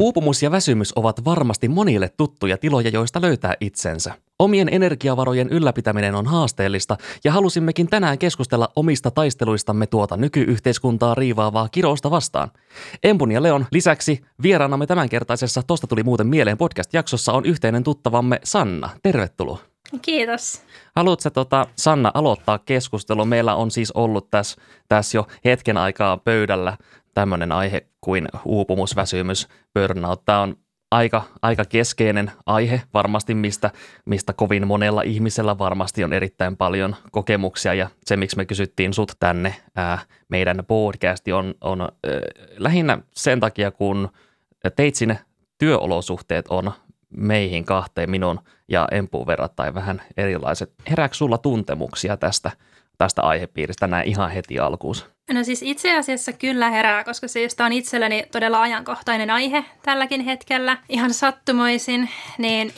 Uupumus ja väsymys ovat varmasti monille tuttuja tiloja, joista löytää itsensä. Omien energiavarojen ylläpitäminen on haasteellista ja halusimmekin tänään keskustella omista taisteluistamme tuota nykyyhteiskuntaa riivaavaa kirousta vastaan. Empun ja Leon lisäksi vieraanamme tämänkertaisessa Tosta tuli muuten mieleen podcast-jaksossa on yhteinen tuttavamme Sanna. Tervetuloa. Kiitos. Haluatko tota, Sanna aloittaa keskustelun? Meillä on siis ollut tässä, tässä jo hetken aikaa pöydällä tämmöinen aihe kuin uupumus, väsymys, burnout. Tämä on aika, aika keskeinen aihe varmasti, mistä, mistä kovin monella ihmisellä varmasti on erittäin paljon kokemuksia ja se, miksi me kysyttiin sut tänne, ää, meidän podcasti on, on ää, lähinnä sen takia, kun teitsin työolosuhteet on meihin kahteen, minun ja Empuun verrattain vähän erilaiset. Herääkö sulla tuntemuksia tästä, tästä aihepiiristä näin ihan heti alkuun? No siis itse asiassa kyllä herää, koska se on itselleni todella ajankohtainen aihe tälläkin hetkellä. Ihan sattumoisin, niin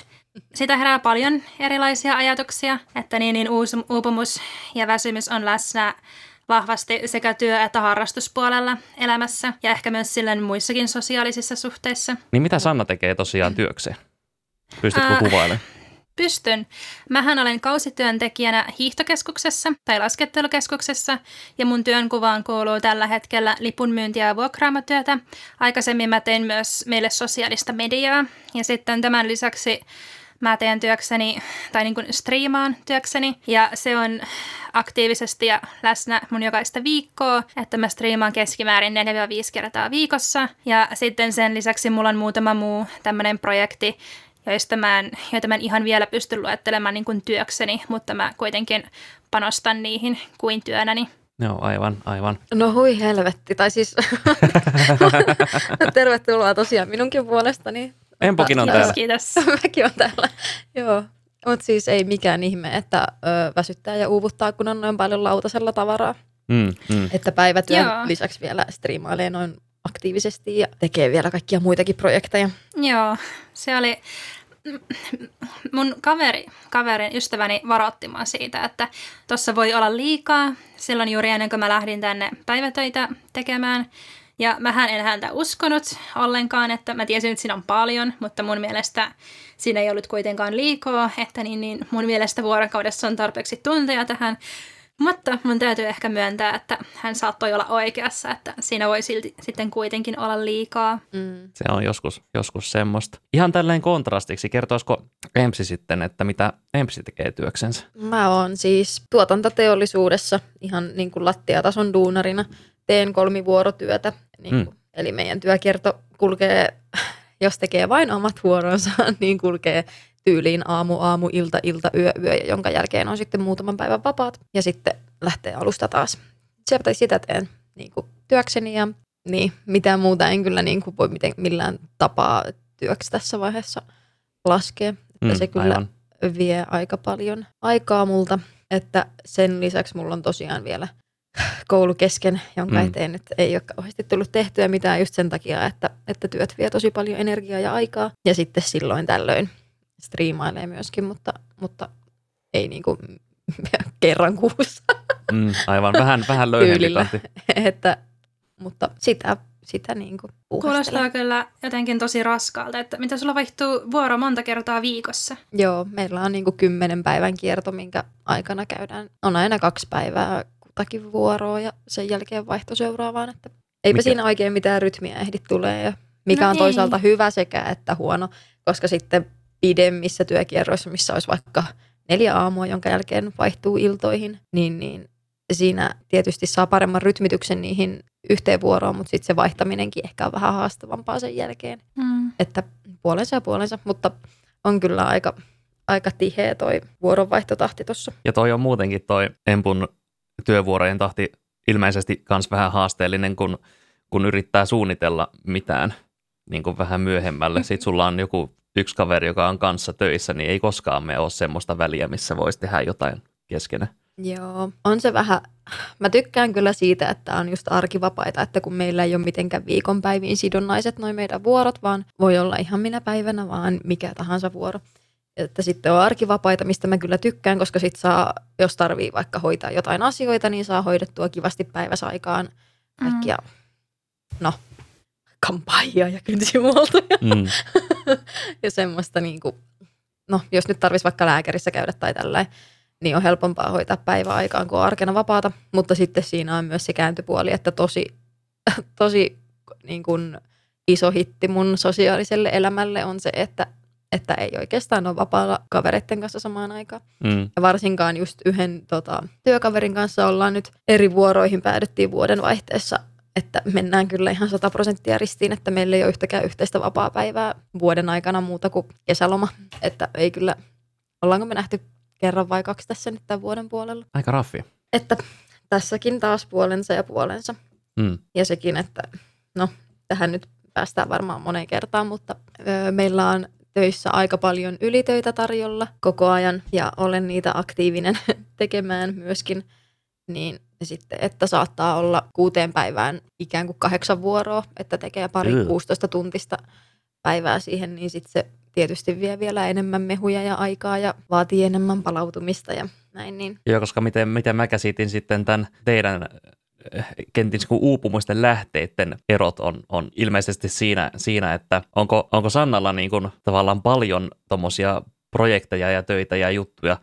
sitä herää paljon erilaisia ajatuksia, että niin, niin uus, uupumus ja väsymys on läsnä vahvasti sekä työ- että harrastuspuolella elämässä ja ehkä myös silleen muissakin sosiaalisissa suhteissa. Niin mitä Sanna tekee tosiaan työkseen? Pystytkö kuvailemaan? Pystyn. Mähän olen kausityöntekijänä hiihtokeskuksessa tai laskettelukeskuksessa ja mun työnkuvaan kuuluu tällä hetkellä lipunmyyntiä ja vuokraamatyötä. Aikaisemmin mä tein myös meille sosiaalista mediaa ja sitten tämän lisäksi mä teen työkseni, tai niin kuin striimaan työkseni, ja se on aktiivisesti ja läsnä mun jokaista viikkoa, että mä striimaan keskimäärin 4-5 kertaa viikossa, ja sitten sen lisäksi mulla on muutama muu tämmöinen projekti, joista mä en, joita mä en ihan vielä pysty luettelemaan niin kuin työkseni, mutta mä kuitenkin panostan niihin kuin työnäni. Joo, aivan, aivan. No hui helvetti, tai siis tervetuloa tosiaan minunkin puolestani. Empokin on kiitos, täällä. Kiitos, Mäkin on täällä, joo. Mutta siis ei mikään ihme, että ö, väsyttää ja uuvuttaa, kun on noin paljon lautasella tavaraa. Mm, mm. Että päivätyön Joo. lisäksi vielä striimailee noin aktiivisesti ja tekee vielä kaikkia muitakin projekteja. Joo, se oli mun kaveri, kaverin ystäväni varoitti mua siitä, että tuossa voi olla liikaa. Silloin juuri ennen kuin mä lähdin tänne päivätöitä tekemään. Ja mähän en häntä uskonut ollenkaan, että mä tiesin, että siinä on paljon, mutta mun mielestä siinä ei ollut kuitenkaan liikaa, että niin, niin mun mielestä vuorokaudessa on tarpeeksi tunteja tähän. Mutta mun täytyy ehkä myöntää, että hän saattoi olla oikeassa, että siinä voi silti sitten kuitenkin olla liikaa. Mm. Se on joskus, joskus semmoista. Ihan tälleen kontrastiksi, kertoisiko Empsi sitten, että mitä Empsi tekee työksensä? Mä oon siis tuotantoteollisuudessa ihan niin kuin lattiatason duunarina. Teen kolmivuorotyötä, niin kuin, eli meidän työkierto kulkee, jos tekee vain omat vuoronsa, niin kulkee tyyliin aamu, aamu, ilta, ilta, yö, yö, ja jonka jälkeen on sitten muutaman päivän vapaat. Ja sitten lähtee alusta taas. Sieltä sitä teen niin kuin työkseni ja niin, mitään muuta en kyllä niin kuin voi miten, millään tapaa työksi tässä vaiheessa laskea. Että Mm, se kyllä aivan. vie aika paljon aikaa multa. Että sen lisäksi mulla on tosiaan vielä koulu kesken, jonka mm. eteen nyt ei ole kauheasti tullut tehtyä mitään just sen takia, että, että työt vie tosi paljon energiaa ja aikaa. Ja sitten silloin tällöin striimailee myöskin, mutta, mutta ei niinku kerran kuussa Mm, aivan, vähän, vähän löyhempi että, mutta sitä, sitä niinku puuhastelen. Kuulostaa kyllä jotenkin tosi raskaalta, että mitä sulla vaihtuu vuoro monta kertaa viikossa. Joo, meillä on niinku kymmenen päivän kierto, minkä aikana käydään. On aina kaksi päivää kutakin vuoroa ja sen jälkeen vaihto seuraavaan. Että eipä Mikä- siinä oikein mitään rytmiä ehdi tulee. Ja mikä No on ei. toisaalta hyvä sekä että huono, koska sitten pidemmissä työkierroissa, missä olisi vaikka neljä aamua, jonka jälkeen vaihtuu iltoihin, niin, niin siinä tietysti saa paremman rytmityksen niihin yhteen vuoroon, mutta sitten se vaihtaminenkin ehkä on vähän haastavampaa sen jälkeen Mm. että puolensa ja puolensa, mutta on kyllä aika, aika tiheä toi vuoronvaihtotahti tuossa. Ja toi on muutenkin toi Empun työvuorojen tahti ilmeisesti kans vähän haasteellinen, kun, kun yrittää suunnitella mitään niin kuin vähän myöhemmälle. Sitten sulla on joku yksi kaveri, joka on kanssa töissä, niin ei koskaan me ole semmoista väliä, missä voisi tehdä jotain keskenä. Joo, on se vähän, mä tykkään kyllä siitä, että on just arkivapaita, että kun meillä ei ole mitenkään viikonpäiviin sidonnaiset noin meidän vuorot, vaan voi olla ihan minä päivänä, vaan mikä tahansa vuoro. Että sitten on arkivapaita, mistä mä kyllä tykkään, koska sit saa, jos tarvii vaikka hoitaa jotain asioita, niin saa hoidettua kivasti päiväsaikaan kaikkia, no, kampaajia ja kynsimuoltoja Mm. ja semmoista niin kuin, no jos nyt tarvitsisi vaikka lääkärissä käydä tai tällainen, niin on helpompaa hoitaa päiväaikaan kuin arkena vapaata, mutta sitten siinä on myös se kääntöpuoli, että tosi, tosi niin kuin iso hitti mun sosiaaliselle elämälle on se, että, että ei oikeastaan ole vapaalla kavereiden kanssa samaan aikaan. Mm. Ja varsinkaan just yhden tota, työkaverin kanssa ollaan nyt eri vuoroihin päädyttiin vuoden vaihteessa, että mennään kyllä ihan 100 prosenttia ristiin, että meillä ei ole yhtäkään yhteistä vapaa-päivää vuoden aikana muuta kuin kesäloma. Että ei kyllä, ollaanko me nähty kerran vai kaksi tässä nyt tämän vuoden puolella. Aika raffi. Että tässäkin taas puolensa ja puolensa. Mm. Ja sekin, että no tähän nyt päästään varmaan moneen kertaan, mutta öö, meillä on töissä aika paljon ylitöitä tarjolla koko ajan ja olen niitä aktiivinen tekemään myöskin, niin sitten, että saattaa olla kuuteen päivään ikään kuin kahdeksan vuoroa, että tekee pari Ugh. 16 tuntista päivää siihen, niin sitten se tietysti vie vielä enemmän mehuja ja aikaa ja vaatii enemmän palautumista ja näin, niin Joo, koska miten, miten mä käsitin sitten tämän teidän eh, kenties kun uupumusten lähteiden erot on, on ilmeisesti siinä, siinä, että onko, onko Sannalla niin kuin tavallaan paljon tuommoisia projekteja ja töitä ja juttuja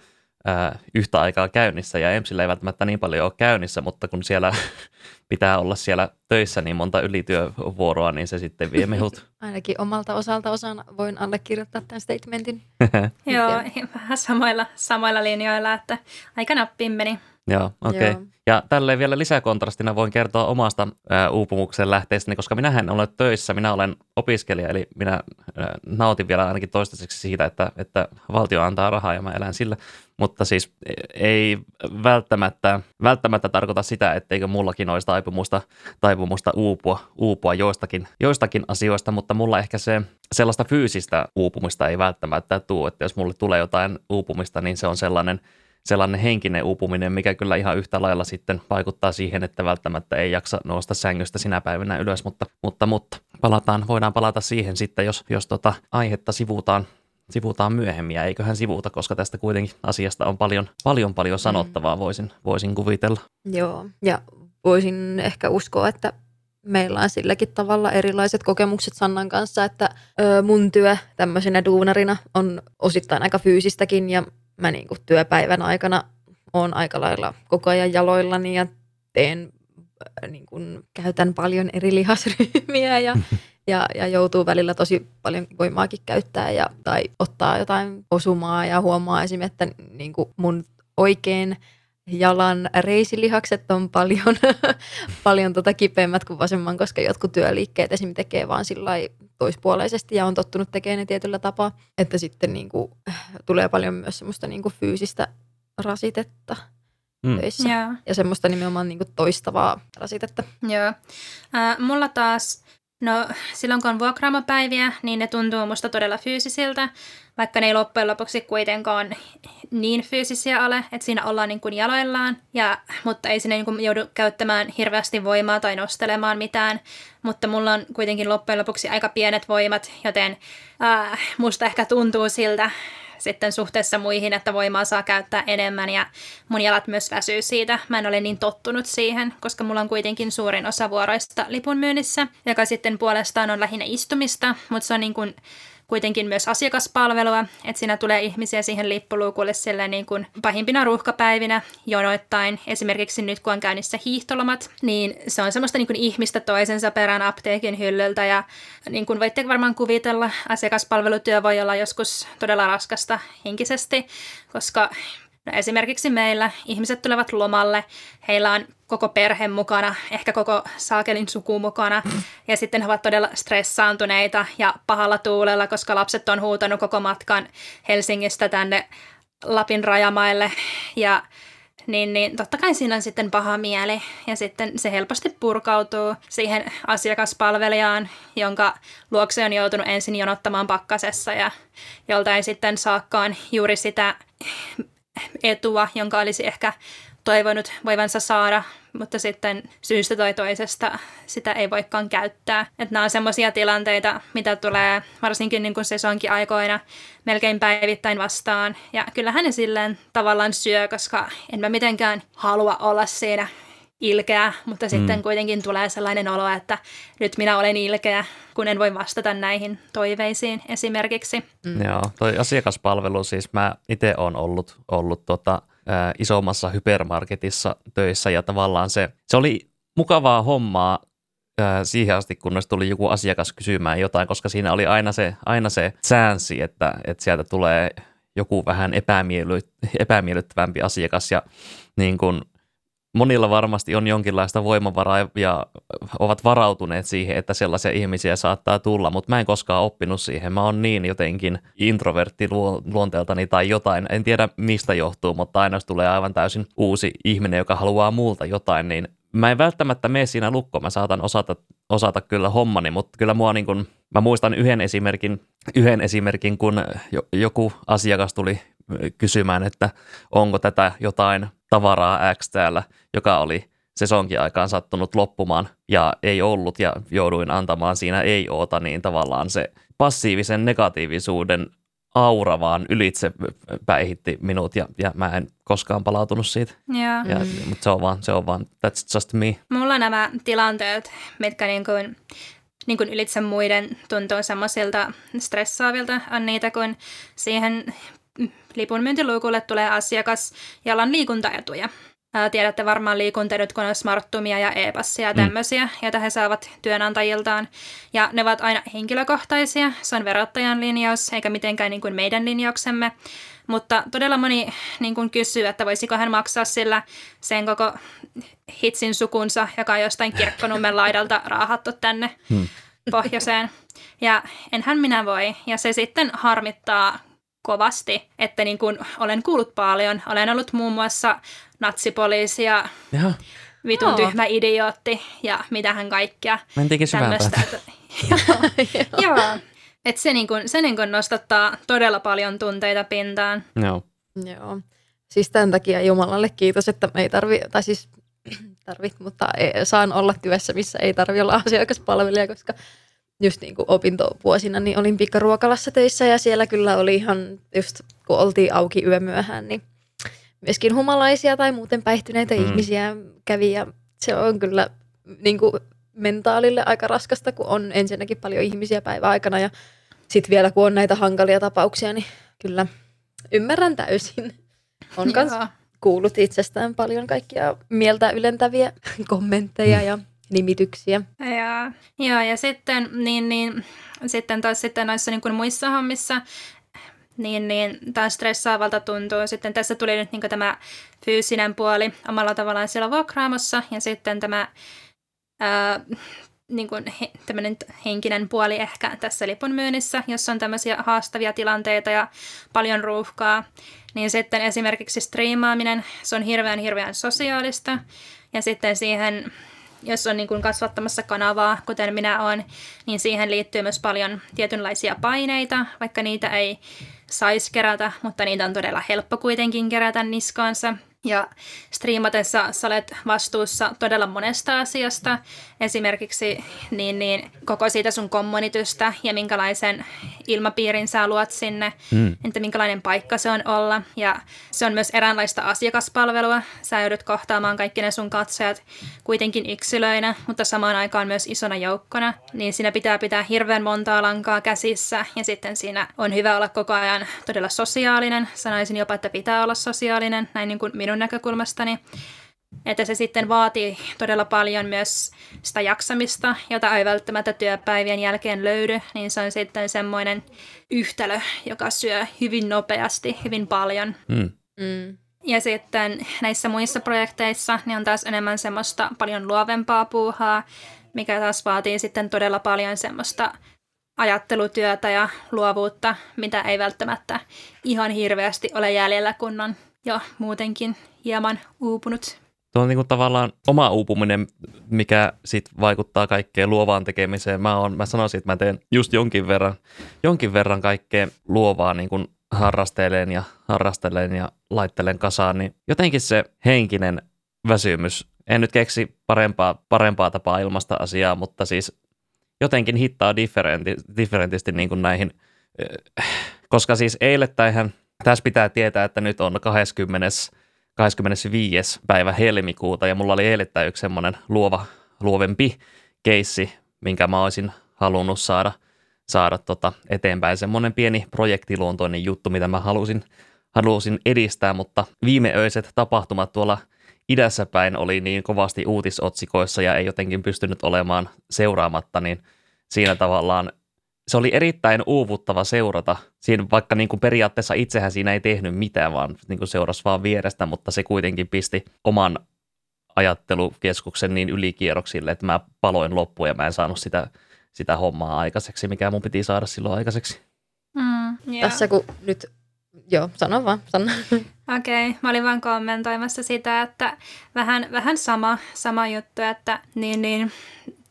ää, yhtä aikaa käynnissä ja Emsillä ei välttämättä niin paljon ole käynnissä, mutta kun siellä pitää olla siellä töissä niin monta ylityövuoroa, niin se sitten vie mehut. ainakin omalta osalta osan voin allekirjoittaa tämän statementin. Joo, vähän samoilla, samoilla linjoilla, että aika nappiin meni. Joo, okei. Okay. Ja tälleen vielä lisäkontrastina voin kertoa omasta ää, uupumuksen lähteestäni, koska minähän olen töissä, minä olen opiskelija, eli minä ää, nautin vielä ainakin toistaiseksi siitä, että, että valtio antaa rahaa ja mä elän sillä. Mutta siis ei välttämättä, välttämättä tarkoita sitä, etteikö mullakin olisi taipumusta, taipumusta uupua, uupua joistakin, joistakin asioista, mutta mulla ehkä se sellaista fyysistä uupumista ei välttämättä tule, että jos mulle tulee jotain uupumista, niin se on sellainen sellainen henkinen uupuminen, mikä kyllä ihan yhtä lailla sitten vaikuttaa siihen, että välttämättä ei jaksa nousta sängystä sinä päivänä ylös, mutta, mutta, mutta palataan, voidaan palata siihen sitten, jos, jos tota aihetta sivutaan, sivutaan myöhemmin, ja eiköhän sivuuta, koska tästä kuitenkin asiasta on paljon, paljon, paljon sanottavaa, voisin, voisin kuvitella. Joo, ja voisin ehkä uskoa, että meillä on silläkin tavalla erilaiset kokemukset Sannan kanssa, että mun työ tämmöisenä duunarina on osittain aika fyysistäkin ja mä niin kuin työpäivän aikana on aika lailla koko ajan jaloillani ja teen, ö, niin kuin, käytän paljon eri lihasryhmiä ja, ja, ja joutuu välillä tosi paljon voimaakin käyttää ja, tai ottaa jotain osumaa ja huomaa esimerkiksi, että niin kuin mun oikein jalan reisilihakset on paljon, paljon tota kipeämmät kuin vasemman, koska jotkut työliikkeet esim. tekee vaan sillä toispuoleisesti ja on tottunut tekemään ne tietyllä tapaa, että sitten niin kuin, tulee paljon myös semmoista niin kuin fyysistä rasitetta Mm. töissä Joo. ja semmoista nimenomaan niin kuin toistavaa rasitetta. Joo. Äh, mulla taas, no silloin kun on vuokraamopäiviä, niin ne tuntuu musta todella fyysisiltä, vaikka ne ei loppujen lopuksi kuitenkaan niin fyysisiä ole, että siinä ollaan niin kuin jaloillaan, ja, mutta ei sinne niin kuin joudu käyttämään hirveästi voimaa tai nostelemaan mitään, mutta mulla on kuitenkin loppujen lopuksi aika pienet voimat, joten äh, musta ehkä tuntuu siltä, sitten suhteessa muihin, että voimaa saa käyttää enemmän ja mun jalat myös väsyy siitä. Mä en ole niin tottunut siihen, koska mulla on kuitenkin suurin osa vuoroista lipun myynnissä, joka sitten puolestaan on lähinnä istumista, mutta se on niin kuin kuitenkin myös asiakaspalvelua, että siinä tulee ihmisiä siihen lippuluukulle sillä niin kuin pahimpina ruuhkapäivinä jonoittain. Esimerkiksi nyt kun on käynnissä hiihtolomat, niin se on semmoista niin kuin ihmistä toisensa perään apteekin hyllyltä ja niin kuin voitte varmaan kuvitella, asiakaspalvelutyö voi olla joskus todella raskasta henkisesti, koska No esimerkiksi meillä ihmiset tulevat lomalle, heillä on koko perhe mukana, ehkä koko saakelin suku mukana, ja sitten he ovat todella stressaantuneita ja pahalla tuulella, koska lapset on huutanut koko matkan Helsingistä tänne Lapin rajamaille, ja niin, niin totta kai siinä on sitten paha mieli, ja sitten se helposti purkautuu siihen asiakaspalvelijaan, jonka luokse on joutunut ensin jonottamaan pakkasessa, ja jolta ei sitten saakaan juuri sitä etua, jonka olisi ehkä toivonut voivansa saada, mutta sitten syystä tai toisesta sitä ei voikaan käyttää. Että nämä on semmoisia tilanteita, mitä tulee varsinkin niin kuin sesonkin aikoina melkein päivittäin vastaan. Ja kyllähän ne silleen tavallaan syö, koska en mä mitenkään halua olla siinä ilkeä, mutta sitten mm. kuitenkin tulee sellainen olo, että nyt minä olen ilkeä, kun en voi vastata näihin toiveisiin esimerkiksi. Mm. Joo, toi asiakaspalvelu siis mä itse olen ollut, ollut tota, ä, isommassa hypermarketissa töissä ja tavallaan se, se oli mukavaa hommaa ä, siihen asti, kunnes tuli joku asiakas kysymään jotain, koska siinä oli aina se, aina se säänsi, että, että sieltä tulee joku vähän epämiely, epämiellyttävämpi asiakas ja niin kuin – monilla varmasti on jonkinlaista voimavaraa ja ovat varautuneet siihen, että sellaisia ihmisiä saattaa tulla, mutta mä en koskaan oppinut siihen. Mä oon niin jotenkin introvertti luonteeltani tai jotain. En tiedä mistä johtuu, mutta aina jos tulee aivan täysin uusi ihminen, joka haluaa muulta jotain, niin mä en välttämättä mene siinä lukkoon. Mä saatan osata, osata kyllä hommani, mutta kyllä mua niin kun, mä muistan yhden esimerkin, yhden esimerkin, kun joku asiakas tuli kysymään, että onko tätä jotain tavaraa X täällä, joka oli sesonkin aikaan sattunut loppumaan ja ei ollut ja jouduin antamaan siinä ei oota, niin tavallaan se passiivisen negatiivisuuden aura vaan ylitse päihitti minut ja, ja mä en koskaan palautunut siitä. Yeah. Ja, mm. Mutta se on vaan, se on vaan, that's just me. Mulla nämä tilanteet, mitkä niin kuin, niin kuin ylitse muiden tuntuu semmoisilta stressaavilta, on niitä, kun siihen lipunmyyntiluukulle tulee asiakas, jolla on liikuntaetuja. Tiedätte varmaan liikuntaedut, kun on smarttumia ja e-passia ja tämmöisiä, mm. joita he saavat työnantajiltaan. Ja ne ovat aina henkilökohtaisia, se on verottajan linjaus, eikä mitenkään niin kuin meidän linjauksemme. Mutta todella moni niin kuin kysyy, että voisiko hän maksaa sillä sen koko hitsin sukunsa, joka on jostain kirkkonummen laidalta raahattu tänne hmm. pohjoiseen. Ja enhän minä voi. Ja se sitten harmittaa kovasti, että niin kuin olen kuullut paljon. Olen ollut muun muassa natsipoliisi ja Jaha. vitun Joo. tyhmä idiootti ja mitähän kaikkea. Mentiinkin tämmöistä. Joo. Että se, niin kuin, se niin kuin nostattaa todella paljon tunteita pintaan. Joo. Joo. Siis tämän takia Jumalalle kiitos, että me ei tarvi, tai siis tarvit, mutta ei, saan olla työssä, missä ei tarvi olla asiakaspalvelija, koska just niin kuin opintovuosina niin olin pikkaruokalassa töissä ja siellä kyllä oli ihan just kun oltiin auki yömyöhään, niin myöskin humalaisia tai muuten päihtyneitä mm. ihmisiä kävi ja se on kyllä niin kuin mentaalille aika raskasta, kun on ensinnäkin paljon ihmisiä päiväaikana ja sitten vielä kun on näitä hankalia tapauksia, niin kyllä ymmärrän täysin. On myös kuullut itsestään paljon kaikkia mieltä ylentäviä kommentteja ja nimityksiä. Ja, ja, ja sitten, niin, niin, sitten taas sitten noissa niin kuin muissa hommissa, niin, niin taas stressaavalta tuntuu. Sitten tässä tuli nyt niin tämä fyysinen puoli omalla tavallaan siellä vuokraamossa ja sitten tämä ää, niin kuin he, henkinen puoli ehkä tässä lipun myynnissä, jossa on tämmöisiä haastavia tilanteita ja paljon ruuhkaa. Niin sitten esimerkiksi striimaaminen, se on hirveän hirveän sosiaalista. Ja sitten siihen jos on niin kuin kasvattamassa kanavaa, kuten minä olen, niin siihen liittyy myös paljon tietynlaisia paineita, vaikka niitä ei saisi kerätä, mutta niitä on todella helppo kuitenkin kerätä niskaansa. Ja striimatessa sä olet vastuussa todella monesta asiasta, esimerkiksi niin, niin koko siitä sun kommunitystä ja minkälaisen ilmapiirin sä luot sinne, mm. entä minkälainen paikka se on olla. Ja se on myös eräänlaista asiakaspalvelua. Sä joudut kohtaamaan kaikki ne sun katsojat kuitenkin yksilöinä, mutta samaan aikaan myös isona joukkona. Niin siinä pitää pitää hirveän montaa lankaa käsissä ja sitten siinä on hyvä olla koko ajan todella sosiaalinen. Sanoisin jopa, että pitää olla sosiaalinen, näin niin kuin minun näkökulmastani. Että se sitten vaatii todella paljon myös sitä jaksamista, jota ei välttämättä työpäivien jälkeen löydy, niin se on sitten semmoinen yhtälö, joka syö hyvin nopeasti, hyvin paljon. Mm. Mm. Ja sitten näissä muissa projekteissa niin on taas enemmän semmoista paljon luovempaa puuhaa, mikä taas vaatii sitten todella paljon semmoista ajattelutyötä ja luovuutta, mitä ei välttämättä ihan hirveästi ole jäljellä, kun on jo muutenkin hieman uupunut. Tuo on niin kuin tavallaan oma uupuminen, mikä sit vaikuttaa kaikkeen luovaan tekemiseen. Mä, on, mä sanoisin, että mä teen just jonkin verran, jonkin verran kaikkea luovaa niin kuin harrastelen ja harrastelen ja laittelen kasaan, niin jotenkin se henkinen väsymys, en nyt keksi parempaa, parempaa tapaa ilmasta asiaa, mutta siis jotenkin hittaa differenti, differentisti niin kuin näihin, koska siis eilettäinhän tässä pitää tietää, että nyt on 20 25. päivä helmikuuta ja mulla oli eilettäin yksi semmoinen luova, luovempi keissi, minkä mä olisin halunnut saada, saada tota eteenpäin. Semmoinen pieni projektiluontoinen juttu, mitä mä halusin, halusin edistää, mutta viimeöiset tapahtumat tuolla idässä päin oli niin kovasti uutisotsikoissa ja ei jotenkin pystynyt olemaan seuraamatta, niin siinä tavallaan se oli erittäin uuvuttava seurata. Siinä vaikka niin kuin periaatteessa itsehän siinä ei tehnyt mitään, vaan niin kuin seurasi vaan vierestä, mutta se kuitenkin pisti oman ajattelukeskuksen niin ylikierroksille, että mä paloin loppuun ja mä en saanut sitä, sitä hommaa aikaiseksi, mikä mun piti saada silloin aikaiseksi. Mm, yeah. Tässä kun nyt, joo, sano vaan, sano. Okei, okay. mä olin vaan kommentoimassa sitä, että vähän, vähän sama, sama juttu, että niin, niin,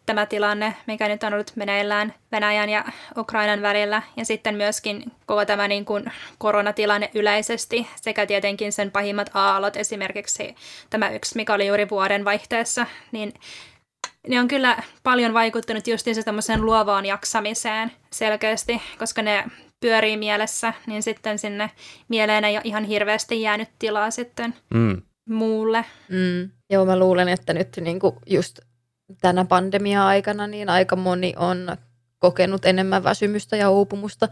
tämä tilanne, mikä nyt on ollut meneillään Venäjän ja Ukrainan välillä, ja sitten myöskin koko tämä niin kuin koronatilanne yleisesti, sekä tietenkin sen pahimmat aallot, esimerkiksi tämä yksi, mikä oli juuri vuoden vaihteessa, niin ne on kyllä paljon vaikuttanut justiinsa tämmöiseen luovaan jaksamiseen selkeästi, koska ne pyörii mielessä, niin sitten sinne mieleen ei ole ihan hirveästi jäänyt tilaa sitten mm. muulle. Mm. Joo, mä luulen, että nyt niinku just tänä pandemia-aikana niin aika moni on kokenut enemmän väsymystä ja uupumusta.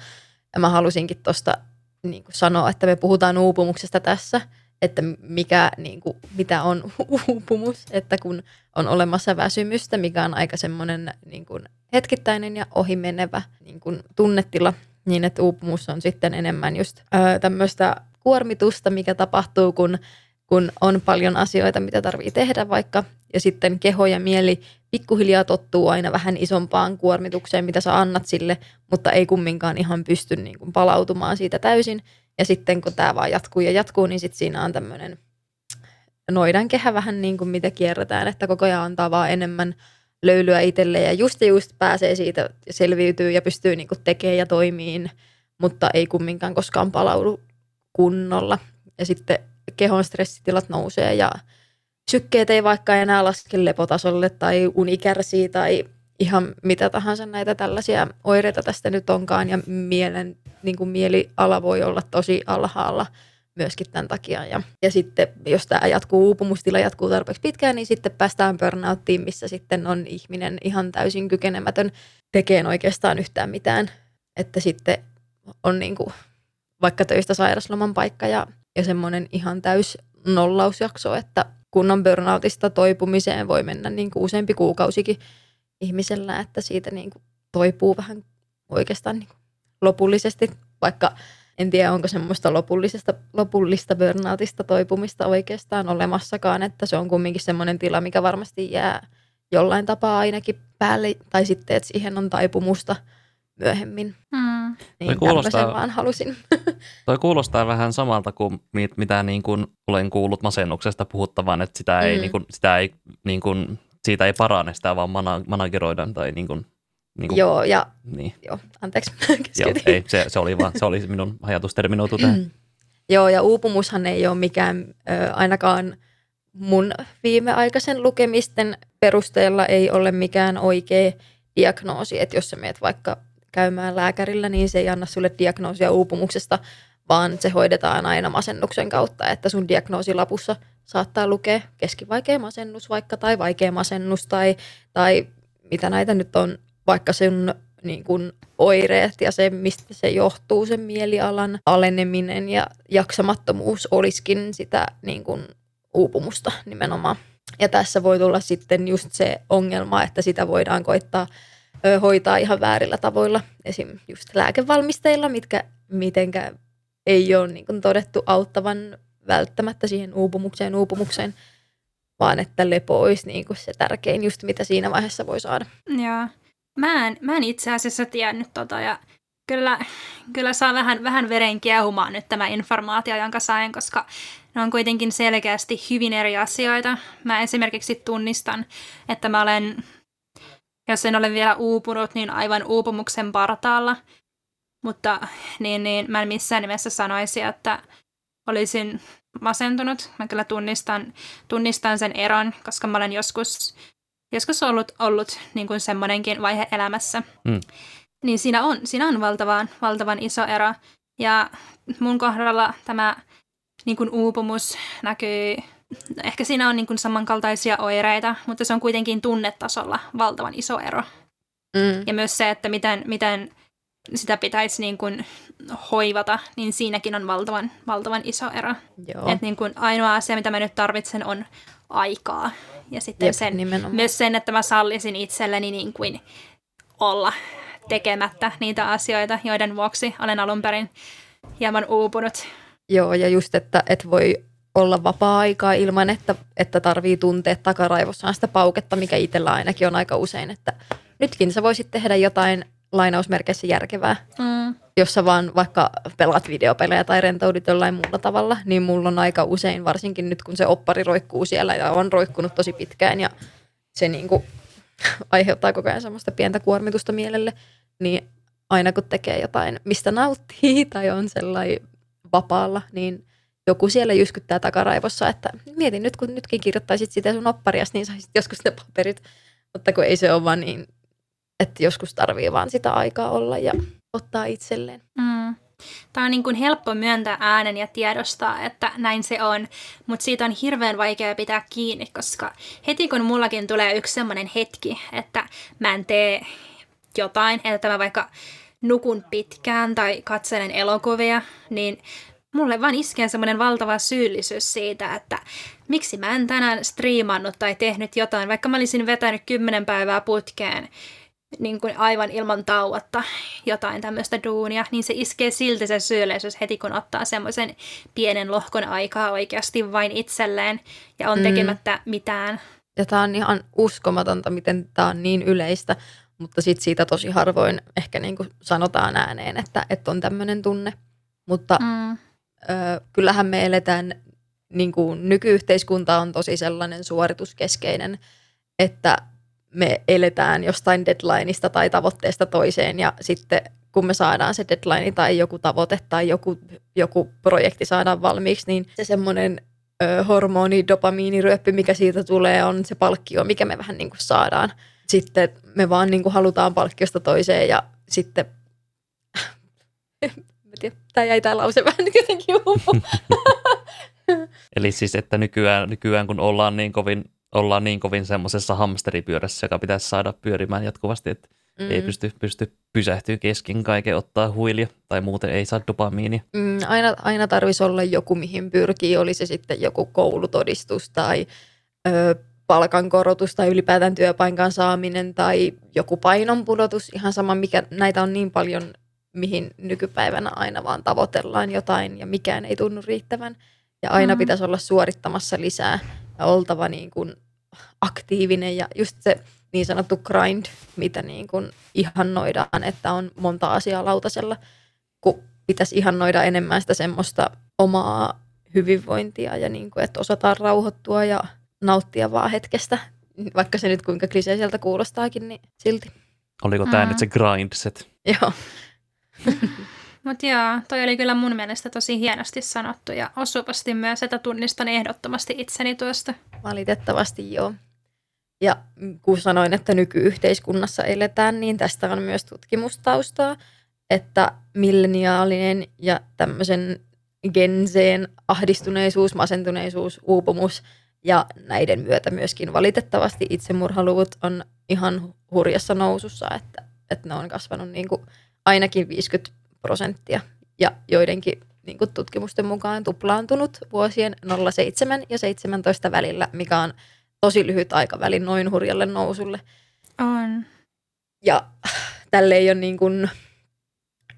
Ja mä halusinkin tuosta niin sanoa, että me puhutaan uupumuksesta tässä, että mikä, niin kuin, mitä on uupumus, että kun on olemassa väsymystä, mikä on aika semmoinen niin kuin, hetkittäinen ja ohimenevä niin kuin, tunnetila, niin että uupumus on sitten enemmän just öö, tämmöistä kuormitusta, mikä tapahtuu, kun kun on paljon asioita, mitä tarvii tehdä vaikka, ja sitten keho ja mieli pikkuhiljaa tottuu aina vähän isompaan kuormitukseen, mitä sä annat sille, mutta ei kumminkaan ihan pysty niin kuin palautumaan siitä täysin. Ja sitten kun tämä vaan jatkuu ja jatkuu, niin sitten siinä on tämmöinen noidan kehä vähän niin kuin mitä kierretään, että koko ajan antaa vaan enemmän löylyä itselle ja just ja just pääsee siitä, selviytyy ja pystyy niin kuin tekemään ja toimiin, mutta ei kumminkaan koskaan palaudu kunnolla. Ja sitten kehon stressitilat nousee ja sykkeet ei vaikka enää laske lepotasolle tai uni kärsii tai ihan mitä tahansa näitä tällaisia oireita tästä nyt onkaan ja mielen, niin kuin mieliala voi olla tosi alhaalla myöskin tämän takia. Ja, ja sitten jos tämä jatkuu, uupumustila jatkuu tarpeeksi pitkään, niin sitten päästään burnouttiin, missä sitten on ihminen ihan täysin kykenemätön tekemään oikeastaan yhtään mitään. Että sitten on niin kuin vaikka töistä sairasloman paikka ja ja semmoinen ihan täys nollausjakso, että kunnon burnoutista toipumiseen voi mennä niin kuin useampi kuukausikin ihmisellä, että siitä niin kuin toipuu vähän oikeastaan niin kuin lopullisesti, vaikka en tiedä onko semmoista lopullisesta, lopullista burnoutista toipumista oikeastaan olemassakaan, että se on kumminkin semmoinen tila, mikä varmasti jää jollain tapaa ainakin päälle, tai sitten, että siihen on taipumusta myöhemmin. Hmm. Niin toi kuulostaa, vaan halusin. Toi kuulostaa vähän samalta kuin mit, mitä niin kuin olen kuullut masennuksesta puhuttavan, että sitä ei, mm. niin kuin, sitä ei niin kuin, siitä ei parane, sitä vaan mana, manageroidaan tai niin kuin, niin kuin, joo, ja, niin. joo, anteeksi, joo, ei, se, se, oli vaan, se oli minun ajatus terminoitu tähän. Mm. Joo, ja uupumushan ei ole mikään, ö, ainakaan mun viimeaikaisen lukemisten perusteella ei ole mikään oikea diagnoosi, että jos sä meet vaikka käymään lääkärillä, niin se ei anna sulle diagnoosia uupumuksesta, vaan se hoidetaan aina masennuksen kautta, että sun diagnoosilapussa saattaa lukea keskivaikea masennus vaikka tai vaikea masennus tai, tai mitä näitä nyt on, vaikka sun niin kuin oireet ja se, mistä se johtuu, sen mielialan aleneminen ja jaksamattomuus olisikin sitä niin kuin uupumusta nimenomaan. Ja tässä voi tulla sitten just se ongelma, että sitä voidaan koittaa hoitaa ihan väärillä tavoilla. Esim. just lääkevalmisteilla, mitkä mitenkä ei ole niin kuin todettu auttavan välttämättä siihen uupumukseen uupumukseen, vaan että lepo olisi niin kuin se tärkein just mitä siinä vaiheessa voi saada. Joo. Mä en, mä en itse asiassa tiennyt tota ja kyllä, kyllä saa vähän, vähän veren kiehumaan nyt tämä informaatio, jonka sain, koska ne on kuitenkin selkeästi hyvin eri asioita. Mä esimerkiksi tunnistan, että mä olen jos en ole vielä uupunut, niin aivan uupumuksen partaalla. Mutta niin, niin, mä en missään nimessä sanoisi, että olisin masentunut. Mä kyllä tunnistan, tunnistan sen eron, koska mä olen joskus, joskus ollut, ollut niin kuin semmoinenkin vaihe elämässä. Mm. Niin siinä on, siinä on valtavan, valtavan iso ero. Ja mun kohdalla tämä niin kuin uupumus näkyy, ehkä siinä on niin kuin samankaltaisia oireita, mutta se on kuitenkin tunnetasolla valtavan iso ero. Mm. Ja myös se, että miten, miten sitä pitäisi niin kuin hoivata, niin siinäkin on valtavan, valtavan iso ero. Et niin kuin ainoa asia, mitä mä nyt tarvitsen, on aikaa. Ja sitten Jep, sen, myös sen, että mä sallisin itselleni niin kuin olla tekemättä niitä asioita, joiden vuoksi olen alun perin hieman uupunut. Joo, ja just, että et voi olla vapaa-aikaa ilman, että, että tarvii tuntea takaraivossaan sitä pauketta, mikä itsellä ainakin on aika usein, että nytkin sä voisit tehdä jotain lainausmerkeissä järkevää, mm. jos sä vaan vaikka pelaat videopelejä tai rentoudut jollain muulla tavalla, niin mulla on aika usein, varsinkin nyt kun se oppari roikkuu siellä ja on roikkunut tosi pitkään ja se niin kuin aiheuttaa koko ajan semmoista pientä kuormitusta mielelle, niin aina kun tekee jotain, mistä nauttii tai on sellainen vapaalla, niin joku siellä jyskyttää takaraivossa, että mietin nyt, kun nytkin kirjoittaisit sitä sun opparias, niin saisit joskus ne paperit. Mutta kun ei se ole vaan niin, että joskus tarvii vaan sitä aikaa olla ja ottaa itselleen. Mm. Tämä on niin kuin helppo myöntää äänen ja tiedostaa, että näin se on, mutta siitä on hirveän vaikea pitää kiinni, koska heti kun mullakin tulee yksi sellainen hetki, että mä en tee jotain, että mä vaikka nukun pitkään tai katselen elokuvia, niin mulle vaan iskee semmoinen valtava syyllisyys siitä, että miksi mä en tänään striimannut tai tehnyt jotain, vaikka mä olisin vetänyt kymmenen päivää putkeen niin kuin aivan ilman tauotta jotain tämmöistä duunia, niin se iskee silti se syyllisyys heti, kun ottaa semmoisen pienen lohkon aikaa oikeasti vain itselleen ja on mm. tekemättä mm. mitään. Ja tämä on ihan uskomatonta, miten tämä on niin yleistä, mutta sit siitä tosi harvoin ehkä niin kuin sanotaan ääneen, että, että on tämmöinen tunne. Mutta mm. Ö, kyllähän me eletään, niin kuin nykyyhteiskunta on tosi sellainen suorituskeskeinen, että me eletään jostain deadlineista tai tavoitteesta toiseen ja sitten kun me saadaan se deadline tai joku tavoite tai joku, joku projekti saadaan valmiiksi, niin se semmoinen hormoni, dopamiiniryöppy, mikä siitä tulee, on se palkkio, mikä me vähän niin kuin saadaan. Sitten me vaan niin kuin halutaan palkkiosta toiseen ja sitten, tämä jäi tämä lause vähän jotenkin Eli siis, että nykyään, nykyään kun ollaan niin kovin ollaan niin kovin semmoisessa hamsteripyörässä, joka pitäisi saada pyörimään jatkuvasti, että mm. ei pysty, pysty pysähtyä kesken kaiken, ottaa huilia tai muuten ei saa dopamiinia. Mm, aina, aina tarvisi olla joku, mihin pyrkii, oli se sitten joku koulutodistus tai ö, palkankorotus tai ylipäätään työpaikan saaminen tai joku painonpudotus, ihan sama mikä, näitä on niin paljon, mihin nykypäivänä aina vaan tavoitellaan jotain ja mikään ei tunnu riittävän. Ja aina mm. pitäisi olla suorittamassa lisää ja oltava niin kuin aktiivinen ja just se niin sanottu grind, mitä niin kuin ihannoidaan, että on monta asiaa lautasella, kun pitäisi ihannoida enemmän sitä semmoista omaa hyvinvointia ja niin kuin, että osataan rauhoittua ja nauttia vaan hetkestä, vaikka se nyt kuinka kliseiseltä kuulostaakin, niin silti. Oliko tämä mm. nyt se grind set? Joo. Mutta joo, toi oli kyllä mun mielestä tosi hienosti sanottu ja osuvasti myös, että tunnistan ehdottomasti itseni tuosta. Valitettavasti joo. Ja kun sanoin, että nykyyhteiskunnassa eletään, niin tästä on myös tutkimustaustaa, että milleniaalinen ja tämmöisen genseen ahdistuneisuus, masentuneisuus, uupumus ja näiden myötä myöskin valitettavasti itsemurhaluvut on ihan hurjassa nousussa, että, että ne on kasvanut niin kuin ainakin 50 prosenttia ja joidenkin niin kuin tutkimusten mukaan tuplaantunut vuosien 07 ja 17 välillä, mikä on tosi lyhyt aikaväli noin hurjalle nousulle. On. Ja tälle ei ole niin kuin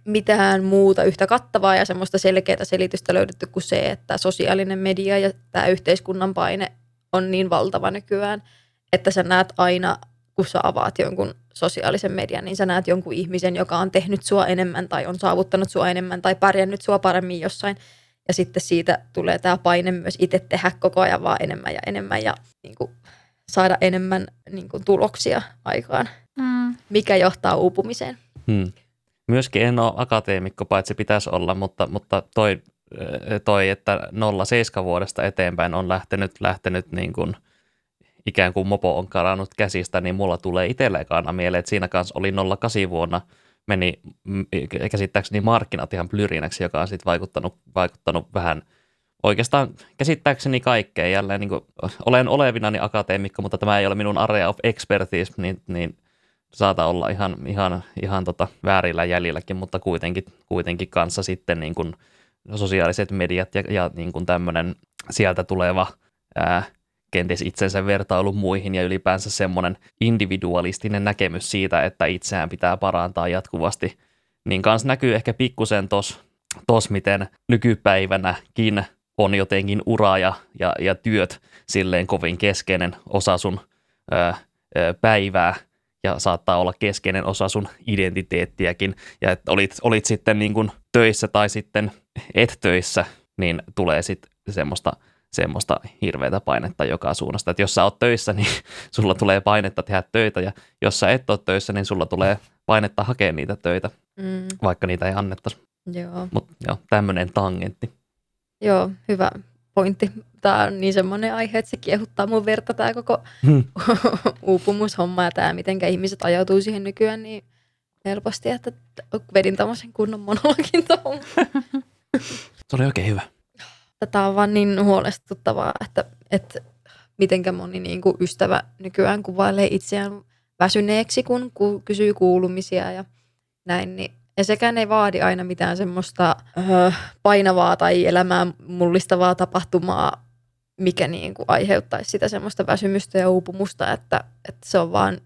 mitään muuta yhtä kattavaa ja semmoista selkeää selitystä löydetty kuin se, että sosiaalinen media ja tämä yhteiskunnan paine on niin valtava nykyään, että sä näet aina, kun sä avaat jonkun sosiaalisen median, niin sä näet jonkun ihmisen, joka on tehnyt sua enemmän tai on saavuttanut sua enemmän tai pärjännyt sua paremmin jossain. Ja sitten siitä tulee tämä paine myös itse tehdä koko ajan vaan enemmän ja enemmän ja niin kuin, saada enemmän niin kuin, tuloksia aikaan, mm. mikä johtaa uupumiseen. Hmm. Myöskin en ole akateemikko, paitsi pitäisi olla, mutta, mutta toi, toi, että 0,7 vuodesta eteenpäin on lähtenyt, lähtenyt niin kuin – ikään kuin mopo on karannut käsistä, niin mulla tulee itsellä ekana mieleen, että siinä kanssa oli 08 vuonna meni käsittääkseni markkinat ihan plyrinäksi, joka on sitten vaikuttanut, vaikuttanut vähän oikeastaan käsittääkseni kaikkea jälleen, niin kuin, olen olevinani akateemikko, mutta tämä ei ole minun area of expertise, niin, niin saata olla ihan, ihan, ihan tota väärillä jäljilläkin, mutta kuitenkin, kuitenkin kanssa sitten niin kuin sosiaaliset mediat ja, ja niin kuin tämmöinen sieltä tuleva ää, kenties itsensä vertailu muihin ja ylipäänsä semmoinen individualistinen näkemys siitä, että itseään pitää parantaa jatkuvasti, niin kans näkyy ehkä pikkusen tos, tos miten nykypäivänäkin on jotenkin ura ja, ja, ja työt silleen kovin keskeinen osa sun ää, ää, päivää ja saattaa olla keskeinen osa sun identiteettiäkin. Ja että olit, olit sitten niin kuin töissä tai sitten et töissä, niin tulee sitten semmoista, semmoista hirveätä painetta joka suunnasta. Että jos sä oot töissä, niin sulla tulee painetta tehdä töitä ja jos sä et ole töissä, niin sulla tulee painetta hakea niitä töitä, mm. vaikka niitä ei annettaisi. Joo. Mutta joo, tämmöinen tangentti. Joo, hyvä pointti. Tämä on niin semmoinen aihe, että se kiehuttaa mun verta tämä koko hmm. uupumushomma ja tämä, miten ihmiset ajautuu siihen nykyään niin helposti, että vedin tämmöisen kunnon monologin tuohon. se oli oikein hyvä. Tätä on vaan niin huolestuttavaa, että, että mitenkä moni niin kuin ystävä nykyään kuvailee itseään väsyneeksi, kun kysyy kuulumisia ja näin, niin ja sekään ei vaadi aina mitään semmoista öö, painavaa tai elämää mullistavaa tapahtumaa, mikä niin kuin aiheuttaisi sitä semmoista väsymystä ja uupumusta, että, että se on vaan,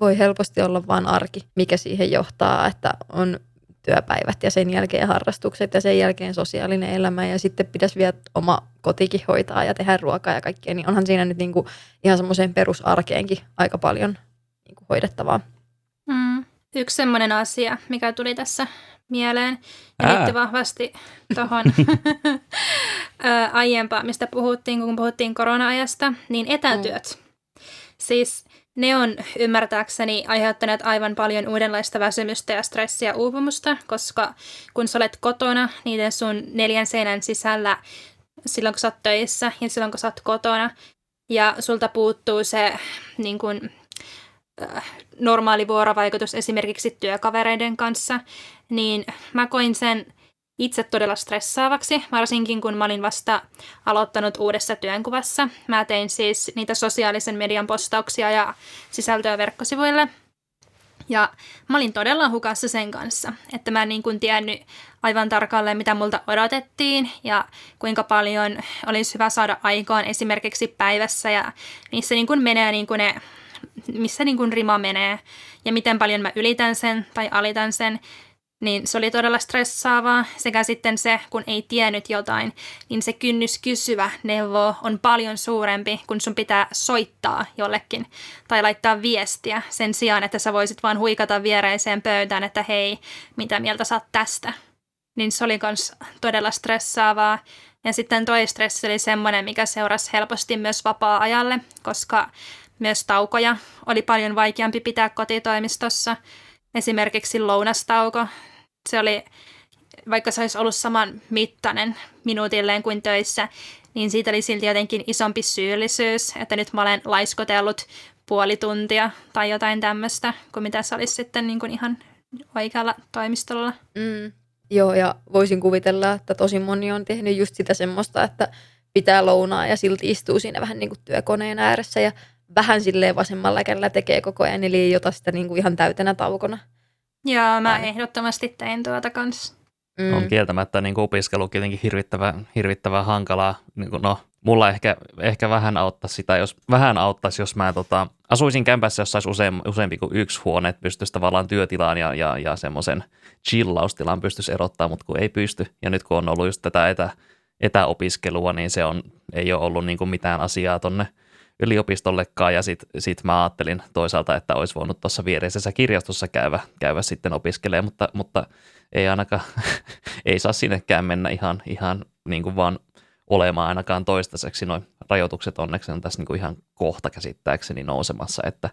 voi helposti olla vaan arki, mikä siihen johtaa, että on työpäivät ja sen jälkeen harrastukset ja sen jälkeen sosiaalinen elämä ja sitten pitäisi vielä oma kotikin hoitaa ja tehdä ruokaa ja kaikkea, niin onhan siinä nyt niin kuin ihan semmoiseen perusarkeenkin aika paljon niin kuin hoidettavaa. Mm. Yksi semmoinen asia, mikä tuli tässä mieleen ja liittyy vahvasti tuohon aiempaan, mistä puhuttiin, kun puhuttiin korona-ajasta, niin etätyöt. Mm. Siis ne on ymmärtääkseni aiheuttaneet aivan paljon uudenlaista väsymystä ja stressiä uupumusta, koska kun sä olet kotona niiden sun neljän seinän sisällä silloin kun sä oot töissä ja silloin kun sä oot kotona. Ja sulta puuttuu se niin kun, äh, normaali vuorovaikutus esimerkiksi työkavereiden kanssa, niin mä koin sen itse todella stressaavaksi, varsinkin kun mä olin vasta aloittanut uudessa työnkuvassa. Mä tein siis niitä sosiaalisen median postauksia ja sisältöä verkkosivuille. Ja mä olin todella hukassa sen kanssa, että mä en niin kuin tiennyt aivan tarkalleen, mitä multa odotettiin ja kuinka paljon olisi hyvä saada aikaan esimerkiksi päivässä ja missä niin kuin menee niin kuin ne, missä niin kuin rima menee ja miten paljon mä ylitän sen tai alitan sen niin se oli todella stressaavaa. Sekä sitten se, kun ei tiennyt jotain, niin se kynnys kysyä neuvoa on paljon suurempi, kun sun pitää soittaa jollekin tai laittaa viestiä sen sijaan, että sä voisit vaan huikata viereiseen pöytään, että hei, mitä mieltä saat tästä. Niin se oli myös todella stressaavaa. Ja sitten toi stressi oli semmoinen, mikä seurasi helposti myös vapaa-ajalle, koska myös taukoja oli paljon vaikeampi pitää kotitoimistossa. Esimerkiksi lounastauko se oli, vaikka se olisi ollut saman mittainen minuutilleen kuin töissä, niin siitä oli silti jotenkin isompi syyllisyys, että nyt mä olen laiskotellut puoli tuntia tai jotain tämmöistä, kuin mitä se olisi sitten niin kuin ihan oikealla toimistolla. Mm. Joo, ja voisin kuvitella, että tosi moni on tehnyt just sitä semmoista, että pitää lounaa ja silti istuu siinä vähän niin kuin työkoneen ääressä ja vähän silleen vasemmalla kädellä tekee koko ajan, eli ei ota sitä niin kuin ihan täytenä taukona. Joo, mä Aina. ehdottomasti tein tuota kanssa. Mm. On kieltämättä niin opiskelu kuitenkin hirvittävän, hirvittävän hankalaa. Niin kuin, no, mulla ehkä, ehkä vähän auttaisi sitä, jos vähän auttaisi, jos mä tota, asuisin kämpässä, jos saisi usein, useampi kuin yksi huone, että pystyisi tavallaan työtilaan ja, ja, ja semmoisen chillaustilan pystyisi erottaa, mutta kun ei pysty. Ja nyt kun on ollut just tätä etä, etäopiskelua, niin se on, ei ole ollut niin kuin mitään asiaa tonne – yliopistollekaan ja sitten sit mä ajattelin toisaalta, että olisi voinut tuossa viereisessä kirjastossa käydä, käydä sitten opiskelemaan, mutta, mutta ei ainakaan, ei saa sinnekään mennä ihan, ihan niin kuin vaan olemaan ainakaan toistaiseksi. Noin rajoitukset onneksi on tässä niin kuin ihan kohta käsittääkseni nousemassa, että,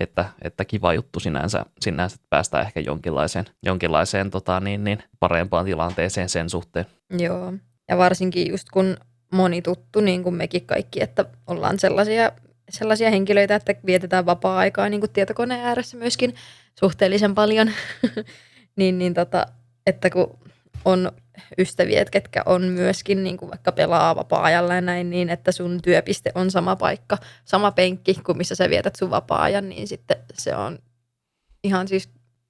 että, että kiva juttu sinänsä, sinänsä että päästään ehkä jonkinlaiseen, jonkinlaiseen tota, niin, niin, parempaan tilanteeseen sen suhteen. Joo, ja varsinkin just kun moni tuttu, niin kuin mekin kaikki, että ollaan sellaisia, sellaisia henkilöitä, että vietetään vapaa-aikaa niin kuin tietokoneen ääressä myöskin suhteellisen paljon, niin, niin tota, että kun on ystäviä, ketkä on myöskin niin kuin vaikka pelaa vapaa-ajalla ja näin niin, että sun työpiste on sama paikka, sama penkki kuin missä sä vietät sun vapaa-ajan, niin sitten se on ihan siis,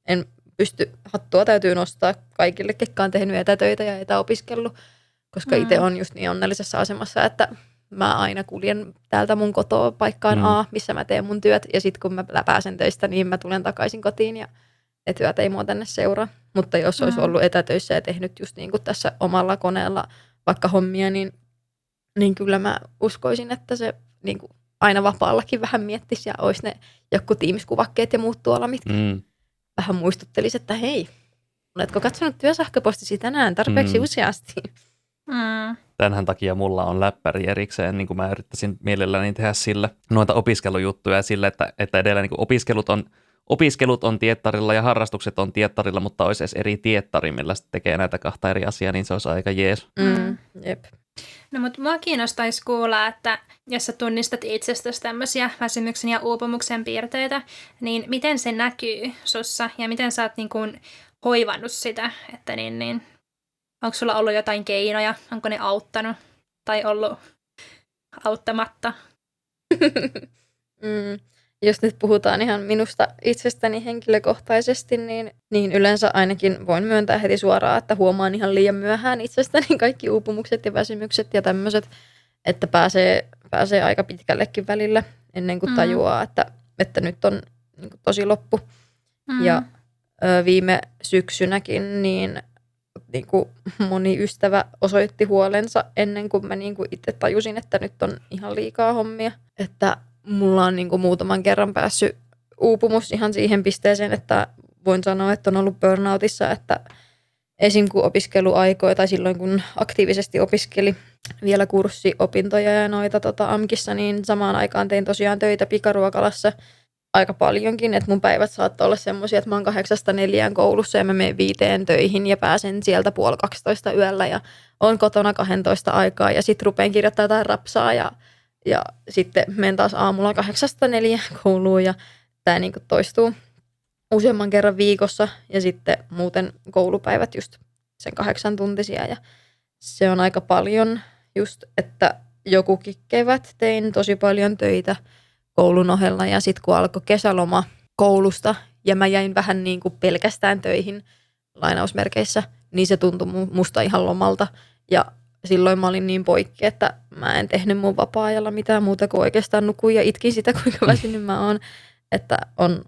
en pysty, hattua täytyy nostaa kaikille, ketkä on tehnyt etätöitä ja etäopiskellut, koska mm. itse on just niin onnellisessa asemassa, että mä aina kuljen täältä mun kotoa paikkaan mm. A, missä mä teen mun työt, ja sitten kun mä pääsen töistä, niin mä tulen takaisin kotiin ja ne työt ei mua tänne seuraa. Mutta jos olisi mm. ollut etätöissä ja tehnyt just niin kuin tässä omalla koneella vaikka hommia, niin, niin kyllä mä uskoisin, että se niin kuin aina vapaallakin vähän miettisi ja olisi ne joku tiimiskuvakkeet ja muut tuolla, mitkä mm. vähän muistuttelisi, että hei, oletko katsonut työsähköpostisi tänään tarpeeksi mm. useasti? Mm. Tänhän takia mulla on läppäri erikseen, niin kuin mä yrittäisin mielelläni tehdä sille noita opiskelujuttuja sille, että, että edellä niin kuin opiskelut on opiskelut on tiettarilla ja harrastukset on tiettarilla, mutta olisi edes eri tiettari, millä tekee näitä kahta eri asiaa, niin se olisi aika jees. Mm, jep. No mutta mua kiinnostaisi kuulla, että jos sä tunnistat itsestäsi tämmöisiä väsymyksen ja uupumuksen piirteitä, niin miten se näkyy sussa ja miten sä oot niin kuin hoivannut sitä, että niin, niin onko sulla ollut jotain keinoja, onko ne auttanut tai ollut auttamatta? mm jos nyt puhutaan ihan minusta itsestäni henkilökohtaisesti, niin, niin yleensä ainakin voin myöntää heti suoraan, että huomaan ihan liian myöhään itsestäni kaikki uupumukset ja väsymykset ja tämmöiset, että pääsee, pääsee aika pitkällekin välillä ennen kuin mm. tajuaa, että, että nyt on niin kuin tosi loppu. Mm. Ja ö, viime syksynäkin niin, niin kuin moni ystävä osoitti huolensa ennen kuin mä niin kuin itse tajusin, että nyt on ihan liikaa hommia. Että mulla on niin kuin muutaman kerran päässyt uupumus ihan siihen pisteeseen, että voin sanoa, että on ollut burnoutissa, että esim. kun opiskeluaikoja tai silloin kun aktiivisesti opiskeli vielä kurssiopintoja ja noita tota, AMKissa, niin samaan aikaan tein tosiaan töitä pikaruokalassa aika paljonkin, että mun päivät saattaa olla semmoisia, että mä oon kahdeksasta neljään koulussa ja mä menen viiteen töihin ja pääsen sieltä puoli 12 yöllä ja on kotona 12 aikaa ja sitten rupean kirjoittamaan jotain rapsaa ja ja sitten menen taas aamulla kahdeksasta neljä kouluun ja tämä niin toistuu useamman kerran viikossa ja sitten muuten koulupäivät just sen kahdeksan tuntisia ja se on aika paljon just, että jokukin kevät tein tosi paljon töitä koulun ohella ja sitten kun alkoi kesäloma koulusta ja mä jäin vähän niin kuin pelkästään töihin lainausmerkeissä, niin se tuntui musta ihan lomalta ja silloin mä olin niin poikki, että mä en tehnyt mun vapaa-ajalla mitään muuta kuin oikeastaan nukuin ja itkin sitä, kuinka väsynyt mä oon. Että on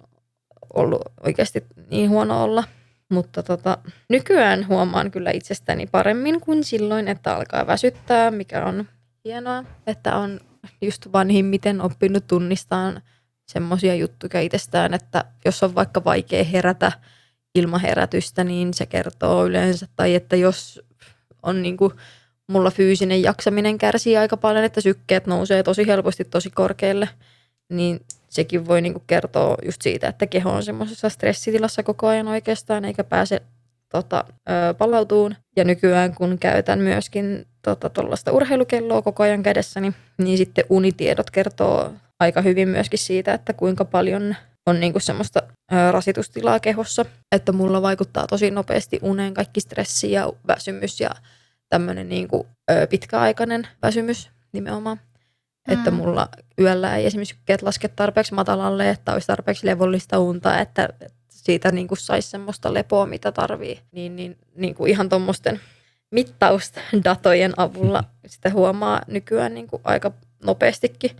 ollut oikeasti niin huono olla. Mutta tota, nykyään huomaan kyllä itsestäni paremmin kuin silloin, että alkaa väsyttää, mikä on hienoa. Että on just vanhimmiten oppinut tunnistamaan semmoisia juttuja itsestään, että jos on vaikka vaikea herätä ilman herätystä, niin se kertoo yleensä. Tai että jos on niinku mulla fyysinen jaksaminen kärsii aika paljon, että sykkeet nousee tosi helposti tosi korkealle, niin sekin voi niinku kertoa just siitä, että keho on semmoisessa stressitilassa koko ajan oikeastaan, eikä pääse tota, palautuun. Ja nykyään kun käytän myöskin tuollaista tota, urheilukelloa koko ajan kädessäni, niin sitten unitiedot kertoo aika hyvin myöskin siitä, että kuinka paljon on niinku semmoista ö, rasitustilaa kehossa, että mulla vaikuttaa tosi nopeasti uneen kaikki stressi ja väsymys ja tämmöinen niin kuin, ö, pitkäaikainen väsymys nimenomaan. Mm. Että mulla yöllä ei esimerkiksi sykkeet laske tarpeeksi matalalle, että olisi tarpeeksi levollista unta, että siitä niin kuin saisi semmoista lepoa, mitä tarvii. Niin, niin, niin kuin ihan tuommoisten mittausdatojen avulla sitä huomaa nykyään niin kuin aika nopeastikin.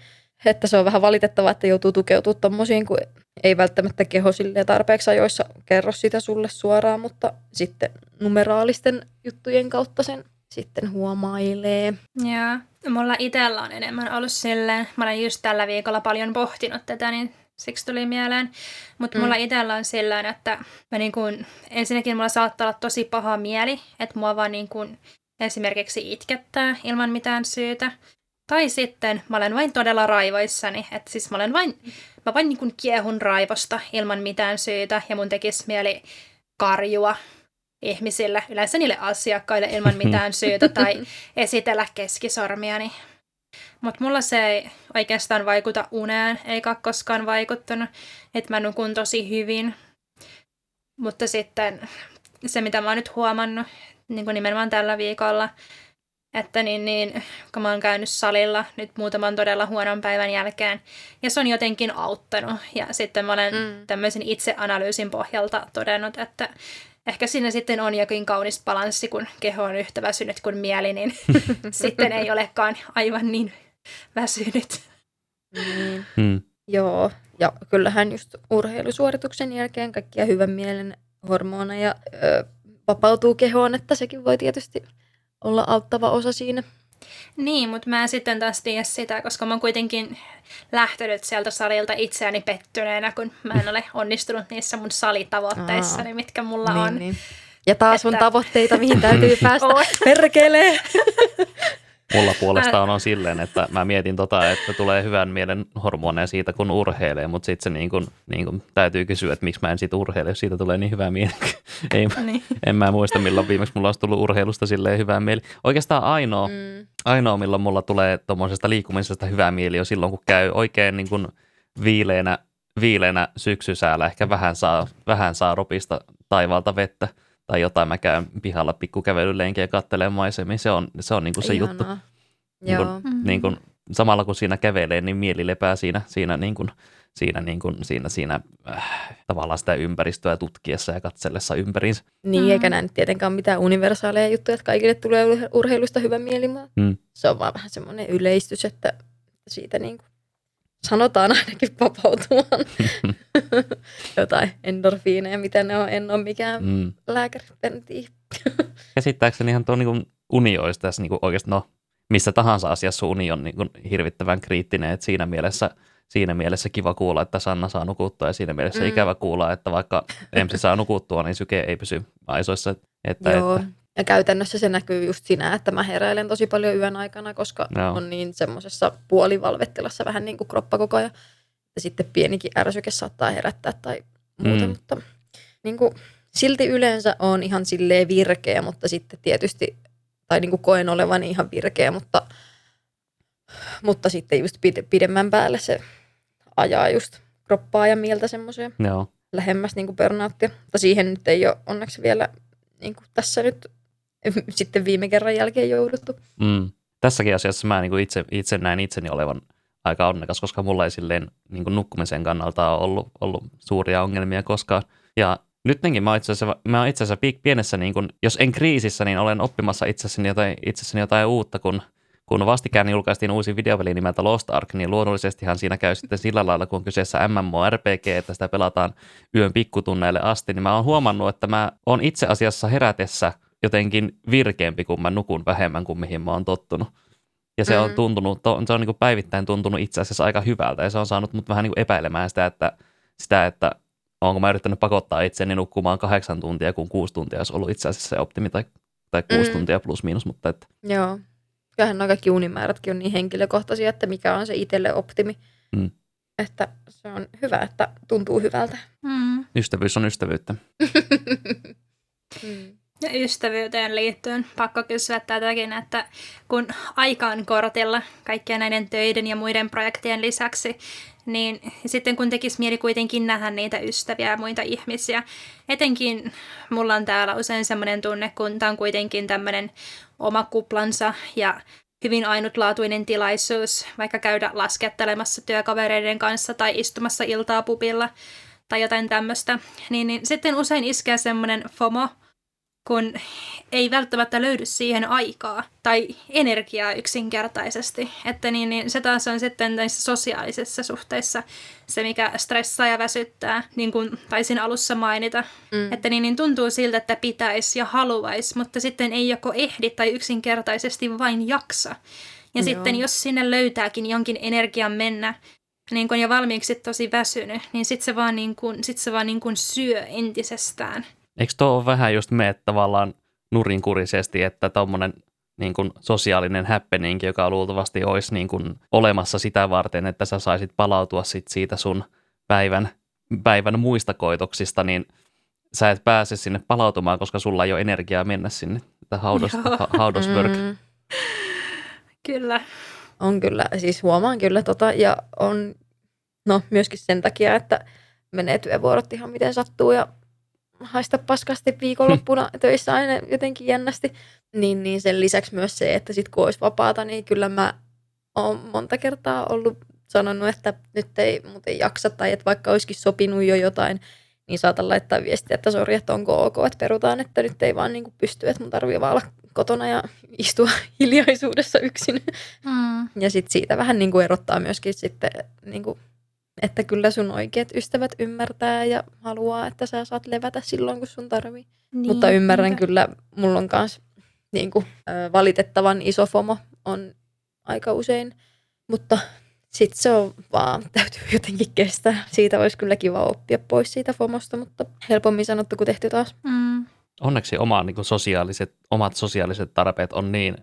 Että se on vähän valitettavaa, että joutuu tukeutumaan tommosiin, kun ei välttämättä keho tarpeeksi ajoissa kerro sitä sulle suoraan, mutta sitten numeraalisten juttujen kautta sen sitten huomailee. Joo. Mulla itsellä on enemmän ollut silleen, mä olen just tällä viikolla paljon pohtinut tätä, niin siksi tuli mieleen. Mutta mm. mulla itsellä on silleen, että mä niin kun, ensinnäkin mulla saattaa olla tosi paha mieli, että mua vaan niin kun esimerkiksi itkettää ilman mitään syytä. Tai sitten mä olen vain todella raivoissani, että siis mä olen vain, mä vain niin kiehun raivosta ilman mitään syytä ja mun tekisi mieli karjua ihmisille, yleensä niille asiakkaille ilman mitään syytä tai esitellä keskisormiani. Mutta mulla se ei oikeastaan vaikuta uneen, eikä koskaan vaikuttanut, että mä nukun tosi hyvin. Mutta sitten se, mitä mä oon nyt huomannut niin kuin nimenomaan tällä viikolla. Että niin, niin, kun mä oon käynyt salilla nyt muutaman todella huonon päivän jälkeen, ja se on jotenkin auttanut. Ja sitten mä olen mm. tämmöisen itseanalyysin pohjalta todennut, että ehkä siinä sitten on jokin kaunis balanssi, kun keho on yhtä väsynyt kuin mieli, niin sitten ei olekaan aivan niin väsynyt. Niin. Hmm. Joo, ja kyllähän just urheilusuorituksen jälkeen kaikkia hyvän mielen hormoneja ö, vapautuu kehoon, että sekin voi tietysti olla auttava osa siinä. Niin, mutta mä en sitten taas tiedä sitä, koska mä oon kuitenkin lähtenyt sieltä salilta itseäni pettyneenä, kun mä en ole onnistunut niissä mun salitavoitteissani, mitkä mulla niin, on. Niin. Ja taas että... on tavoitteita, mihin täytyy päästä. Perkele! Mulla puolestaan on silleen, että mä mietin tota, että tulee hyvän mielen hormoneja siitä, kun urheilee, mutta sitten se niin kun, niin kun täytyy kysyä, että miksi mä en siitä urheile, jos siitä tulee niin hyvää mieli. Ei, niin. En mä muista, milloin viimeksi mulla olisi tullut urheilusta silleen hyvää mieli. Oikeastaan ainoa, mm. ainoa milloin mulla tulee tuommoisesta liikkumisesta hyvää mieli on silloin, kun käy oikein niin kun viileänä, viileänä syksysäällä, ehkä vähän saa, vähän saa ropista taivaalta vettä tai jotain, mä käyn pihalla pikkukävelylenkiä ja katselen maisemia, se on, se on niin kuin se Ihanaa. juttu. Niin kuin, mm-hmm. niin kuin, samalla kun siinä kävelee, niin mieli lepää siinä, siinä, niin kuin, siinä, niin kuin, siinä, siinä äh, tavallaan sitä ympäristöä tutkiessa ja katsellessa ympäriinsä. Niin, mm. eikä näin tietenkään mitään universaaleja juttuja, että kaikille tulee urheilusta hyvä mieli, mm. se on vaan vähän semmoinen yleistys, että siitä niin kuin sanotaan ainakin vapautumaan jotain endorfiineja, mitä ne on, en ole mikään mm. lääkäri, en tiedä. Käsittääkseni ihan tuo niin uni olisi tässä niin oikeasti, no missä tahansa asiassa uni on niin kuin hirvittävän kriittinen, että siinä mielessä, siinä mielessä kiva kuulla, että Sanna saa nukuttua ja siinä mielessä mm. ikävä kuulla, että vaikka Emsi saa nukuttua, niin syke ei pysy aisoissa. Että, Joo. Että, ja käytännössä se näkyy just siinä, että mä heräilen tosi paljon yön aikana, koska no. on niin semmoisessa puolivalvettilassa vähän niin kuin kroppa koko ajan. Ja sitten pienikin ärsyke saattaa herättää tai muuta, mm. mutta niin kuin, silti yleensä on ihan silleen virkeä, mutta sitten tietysti, tai niin kuin koen olevan ihan virkeä, mutta, mutta sitten just pidemmän päälle se ajaa just kroppaa ja mieltä semmoiseen no. lähemmäs niin kuin burnouttia. Mutta siihen nyt ei ole onneksi vielä niin kuin tässä nyt sitten viime kerran jälkeen jouduttu. Mm. Tässäkin asiassa mä niin kuin itse, itse näin itseni olevan aika onnekas, koska mulla ei silleen niin kuin nukkumisen kannalta ole ollut, ollut suuria ongelmia koskaan. Ja nytkin mä, itse asiassa, mä itse asiassa pienessä, niin kuin, jos en kriisissä, niin olen oppimassa itsessäni jotain, itsessäni jotain uutta, kun, kun vastikään julkaistiin uusi videopeli nimeltä Lost Ark, niin luonnollisestihan siinä käy sitten sillä lailla, kun on kyseessä MMORPG, että sitä pelataan yön pikkutunneille asti, niin mä oon huomannut, että mä oon itse asiassa herätessä – jotenkin virkeämpi, kun mä nukun vähemmän kuin mihin mä oon tottunut. Ja se mm. on tuntunut, se on niin kuin päivittäin tuntunut itse asiassa aika hyvältä ja se on saanut mut vähän niin kuin epäilemään sitä, että, sitä, että onko mä yrittänyt pakottaa itseni nukkumaan kahdeksan tuntia, kun kuusi tuntia olisi ollut itse asiassa se optimi tai, tai kuusi mm. tuntia plus miinus. Mutta että. Joo. Kyllähän nuo kaikki unimäärätkin on niin henkilökohtaisia, että mikä on se itselle optimi. Mm. Että se on hyvä, että tuntuu hyvältä. Mm. Ystävyys on ystävyyttä. mm. Ja ystävyyteen liittyen pakko kysyä tätäkin, että kun aika on kortilla kaikkien näiden töiden ja muiden projektien lisäksi, niin sitten kun tekisi mieli kuitenkin nähdä niitä ystäviä ja muita ihmisiä, etenkin mulla on täällä usein semmoinen tunne, kun tämä on kuitenkin tämmöinen oma kuplansa ja hyvin ainutlaatuinen tilaisuus, vaikka käydä laskettelemassa työkavereiden kanssa tai istumassa iltaa pupilla tai jotain tämmöistä, niin, niin sitten usein iskee semmoinen FOMO, kun ei välttämättä löydy siihen aikaa tai energiaa yksinkertaisesti. Että niin, niin se taas on sitten näissä sosiaalisissa suhteissa se, mikä stressaa ja väsyttää, niin kuin taisin alussa mainita. Mm. Että niin, niin tuntuu siltä, että pitäisi ja haluaisi, mutta sitten ei joko ehdi tai yksinkertaisesti vain jaksa. Ja Joo. sitten jos sinne löytääkin jonkin energian mennä, niin kun jo valmiiksi tosi väsynyt, niin sitten se vaan, niin kun, sit se vaan niin kun syö entisestään. Eikö tuo ole vähän just me tavallaan nurinkurisesti, että tuommoinen niin kuin sosiaalinen happening, joka luultavasti olisi niin kuin olemassa sitä varten, että sä saisit palautua sit siitä sun päivän, päivän muista koitoksista, niin sä et pääse sinne palautumaan, koska sulla ei ole energiaa mennä sinne. Haudos, haudoswork. Mm. Kyllä. On kyllä, siis huomaan kyllä tota, ja on no, myöskin sen takia, että menee työvuorot ihan miten sattuu ja haista paskasti viikonloppuna töissä aina jotenkin jännästi. Niin, niin sen lisäksi myös se, että sit kun olisi vapaata, niin kyllä mä oon monta kertaa ollut sanonut, että nyt ei muuten jaksa tai että vaikka olisikin sopinut jo jotain, niin saatan laittaa viestiä, että sori, että onko ok, että perutaan, että nyt ei vaan niin pysty, että mun tarvii vaan olla kotona ja istua hiljaisuudessa yksin. Mm. Ja sitten siitä vähän niin kuin erottaa myöskin sitten, niin kuin, että kyllä sun oikeat ystävät ymmärtää ja haluaa, että sä saat levätä silloin, kun sun tarvii. Niin, Mutta ymmärrän niinpä. kyllä, mulla on myös niin kuin, valitettavan iso FOMO on aika usein, mutta sitten se on vaan, täytyy jotenkin kestää. Siitä olisi kyllä kiva oppia pois siitä FOMosta, mutta helpommin sanottu kuin tehty taas. Mm. Onneksi oma, niin sosiaaliset, omat sosiaaliset tarpeet on niin,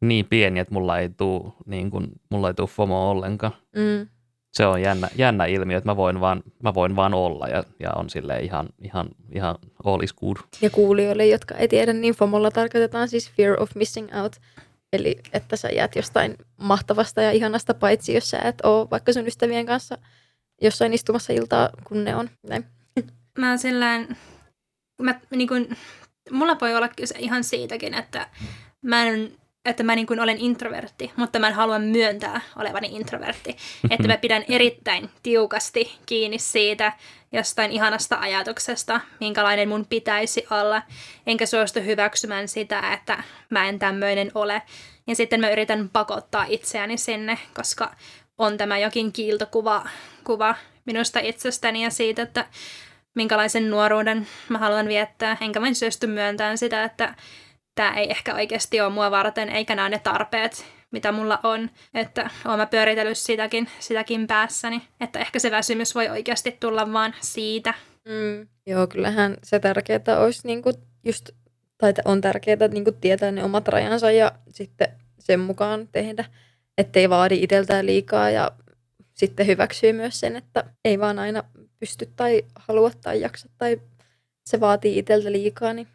niin pieni, että mulla ei tule niin kuin, mulla ei FOMO ollenkaan. Mm. Se on jännä, jännä ilmiö, että mä voin vaan, mä voin vaan olla ja, ja on sille ihan, ihan, ihan all is good. Ja kuulijoille, jotka ei tiedä, niin FOMolla tarkoitetaan siis fear of missing out – Eli että sä jäät jostain mahtavasta ja ihanasta, paitsi jos sä et ole vaikka sun ystävien kanssa jossain istumassa iltaa, kun ne on. Näin. Mä oon sillään, mä, niin kun, mulla voi olla kyse ihan siitäkin, että mä en että mä niin kuin olen introvertti, mutta mä en halua myöntää olevani introvertti. Että mä pidän erittäin tiukasti kiinni siitä jostain ihanasta ajatuksesta, minkälainen mun pitäisi olla, enkä suostu hyväksymään sitä, että mä en tämmöinen ole. Ja sitten mä yritän pakottaa itseäni sinne, koska on tämä jokin kiiltokuva kuva minusta itsestäni ja siitä, että minkälaisen nuoruuden mä haluan viettää. Enkä vain suostu myöntämään sitä, että tämä ei ehkä oikeasti ole mua varten, eikä nämä ne tarpeet, mitä mulla on. Että oon mä pyöritellyt sitäkin, sitäkin päässäni, että ehkä se väsymys voi oikeasti tulla vaan siitä. Mm. Joo, kyllähän se tärkeää olisi niinku just, tai on tärkeää niinku tietää ne omat rajansa ja sitten sen mukaan tehdä, ettei vaadi itseltään liikaa ja sitten hyväksyy myös sen, että ei vaan aina pysty tai halua tai jaksa tai se vaatii itseltä liikaa, niin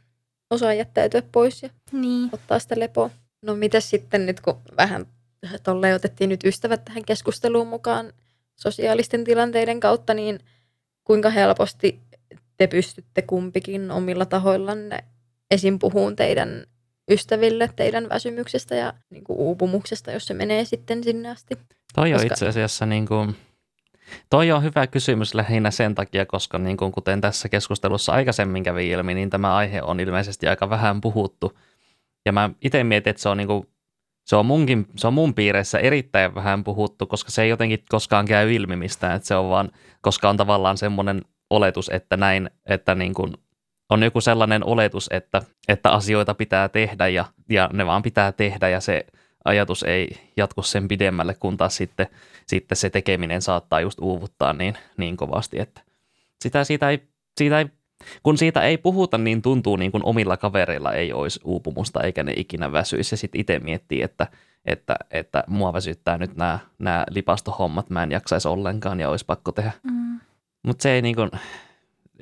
osaa jättäytyä pois ja niin. ottaa sitä lepoa. No mitä sitten nyt, kun vähän tolleen otettiin nyt ystävät tähän keskusteluun mukaan sosiaalisten tilanteiden kautta, niin kuinka helposti te pystytte kumpikin omilla tahoillanne esim. puhuun teidän ystäville teidän väsymyksestä ja niin kuin uupumuksesta, jos se menee sitten sinne asti? Toi on itse asiassa niin kuin, Toi on hyvä kysymys lähinnä sen takia, koska niin kuin kuten tässä keskustelussa aikaisemmin kävi ilmi, niin tämä aihe on ilmeisesti aika vähän puhuttu. Ja mä itse mietin, että se on, niin kuin, se on, munkin, se on mun piirissä erittäin vähän puhuttu, koska se ei jotenkin koskaan käy ilmi mistään. Että se on vaan, koska on tavallaan semmoinen oletus, että näin, että niin kuin on joku sellainen oletus, että, että asioita pitää tehdä ja, ja ne vaan pitää tehdä ja se ajatus ei jatku sen pidemmälle, kun taas sitten, sitten se tekeminen saattaa just uuvuttaa niin, niin kovasti, että sitä siitä ei, siitä ei, kun siitä ei puhuta, niin tuntuu niin kuin omilla kavereilla ei olisi uupumusta eikä ne ikinä väsyisi. Ja sitten itse miettii, että, että, että mua väsyttää nyt nämä, nämä lipastohommat, mä en jaksaisi ollenkaan ja olisi pakko tehdä. Mm. Mutta se ei niin kuin,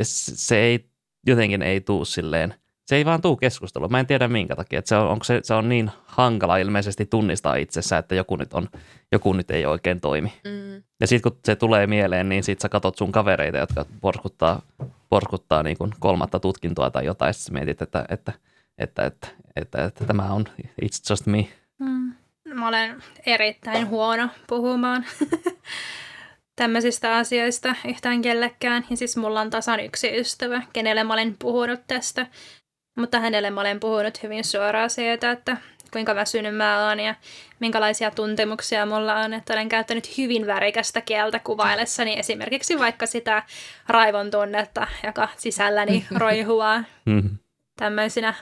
se ei jotenkin ei tuu silleen – se ei vaan tuu keskustelua. Mä en tiedä minkä takia. Että se, on, onko se, se on niin hankala ilmeisesti tunnistaa itsessä, että joku nyt, on, joku nyt ei oikein toimi. Mm. Ja sitten kun se tulee mieleen, niin sit sä katot sun kavereita, jotka porskuttaa, porskuttaa niin kuin kolmatta tutkintoa tai jotain. Sitten mietit, että, että, että, että, että, että tämä on it's just me. Mm. Mä olen erittäin huono puhumaan tämmöisistä asioista yhtään kellekään. Ja siis mulla on tasan yksi ystävä, kenelle mä olen puhunut tästä. Mutta hänelle mä olen puhunut hyvin suoraan siitä, että kuinka väsynyt mä oon ja minkälaisia tuntemuksia mulla on. Että olen käyttänyt hyvin värikästä kieltä kuvaillessani esimerkiksi vaikka sitä raivon tunnetta, joka sisälläni roihuaa mm-hmm. tämmöisinä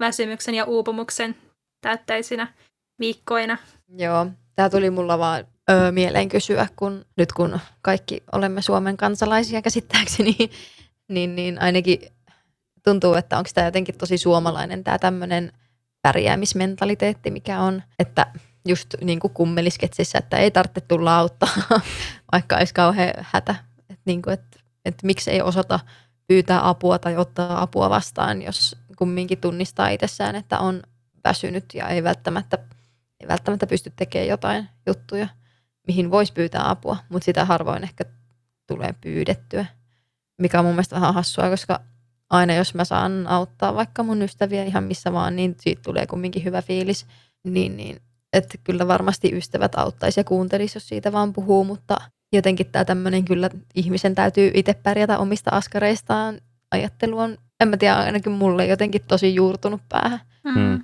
väsymyksen ja uupumuksen täyttäisinä viikkoina. Joo, tämä tuli mulla vaan ö, mieleen kysyä, kun nyt kun kaikki olemme Suomen kansalaisia käsittääkseni, niin, niin ainakin tuntuu, että onko tämä jotenkin tosi suomalainen tämä tämmöinen pärjäämismentaliteetti, mikä on, että just niin kuin kummelisketsissä, että ei tarvitse tulla auttaa, vaikka olisi kauhean hätä. Että niin kuin, että, että miksi ei osata pyytää apua tai ottaa apua vastaan, jos kumminkin tunnistaa itsessään, että on väsynyt ja ei välttämättä, ei välttämättä pysty tekemään jotain juttuja, mihin voisi pyytää apua, mutta sitä harvoin ehkä tulee pyydettyä. mikä on mun mielestä vähän hassua, koska aina jos mä saan auttaa vaikka mun ystäviä ihan missä vaan, niin siitä tulee kumminkin hyvä fiilis. Niin, niin että kyllä varmasti ystävät auttaisi ja kuuntelisi, jos siitä vaan puhuu, mutta jotenkin tämä tämmöinen kyllä ihmisen täytyy itse pärjätä omista askareistaan. Ajattelu on, en mä tiedä, ainakin mulle jotenkin tosi juurtunut päähän. Hmm.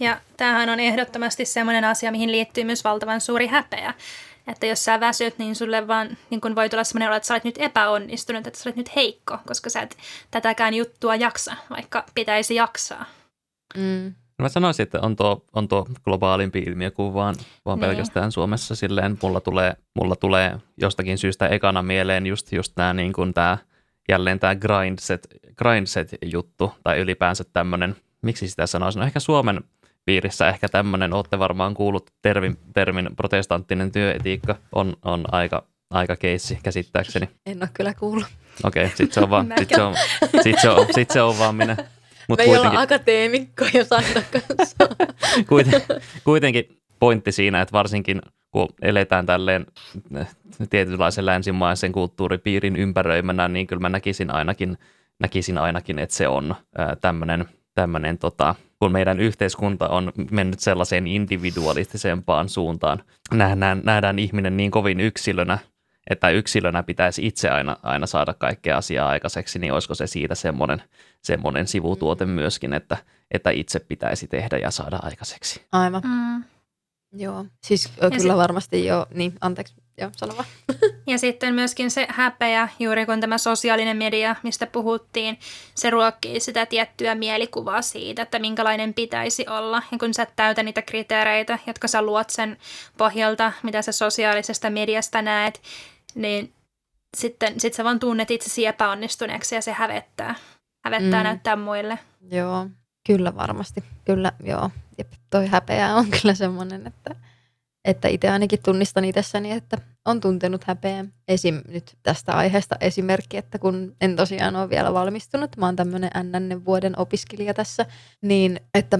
Ja tämähän on ehdottomasti sellainen asia, mihin liittyy myös valtavan suuri häpeä. Että jos sä väsyt, niin sulle vaan niin kun voi tulla sellainen olo, että sä olet nyt epäonnistunut, että sä olet nyt heikko, koska sä et tätäkään juttua jaksa, vaikka pitäisi jaksaa. Mm. Mä sanoisin, että on tuo, on tuo globaalimpi ilmiö kuin vaan, vaan Niin. pelkästään Suomessa. Silleen mulla tulee, mulla tulee jostakin syystä ekana mieleen just, just nämä niin kuin tää, jälleen tämä grindset, grindset-juttu tai ylipäänsä tämmöinen, miksi sitä sanoisin, no ehkä Suomen piirissä ehkä tämmöinen, olette varmaan kuullut termin, termin protestanttinen työetiikka on, on aika, aika keissi käsittääkseni. En ole kyllä kuullut. Okei, sit se on vaan, sit se on, sit se on, sit se on vaan minä. Mut Me ei olla akateemikkoja Sanna kanssa. kuiten, kuitenkin pointti siinä, että varsinkin kun eletään tälleen eh, tietynlaisen länsimaisen kulttuuripiirin ympäröimänä, niin kyllä mä näkisin ainakin, näkisin ainakin että se on tämmöinen tämmönen, tota, kun meidän yhteiskunta on mennyt sellaiseen individualistisempaan suuntaan. Nähdään, nähdään ihminen niin kovin yksilönä, että yksilönä pitäisi itse aina, aina saada kaikkea asiaa aikaiseksi, niin olisiko se siitä semmoinen, semmoinen sivutuote myöskin, että, että itse pitäisi tehdä ja saada aikaiseksi. Aivan, Mm. joo. Siis kyllä sit- varmasti joo. Niin, anteeksi. Joo, sano vaan. Ja sitten myöskin se häpeä, juuri kun tämä sosiaalinen media, mistä puhuttiin, se ruokkii sitä tiettyä mielikuvaa siitä, että minkälainen pitäisi olla. Ja kun sä et täytä niitä kriteereitä, jotka sä luot sen pohjalta, mitä sä sosiaalisesta mediasta näet, niin sitten sit sä vaan tunnet itsesi epäonnistuneeksi ja se hävettää. Hävettää Mm. näyttää muille. Joo, kyllä varmasti. Kyllä, joo. Jep, toi häpeä on kyllä semmoinen, että, että itse ainakin tunnistan itsessäni, että on tuntenut häpeää. Esim. nyt tästä aiheesta esimerkki, että kun en tosiaan ole vielä valmistunut, mä oon tämmöinen NN vuoden opiskelija tässä, niin että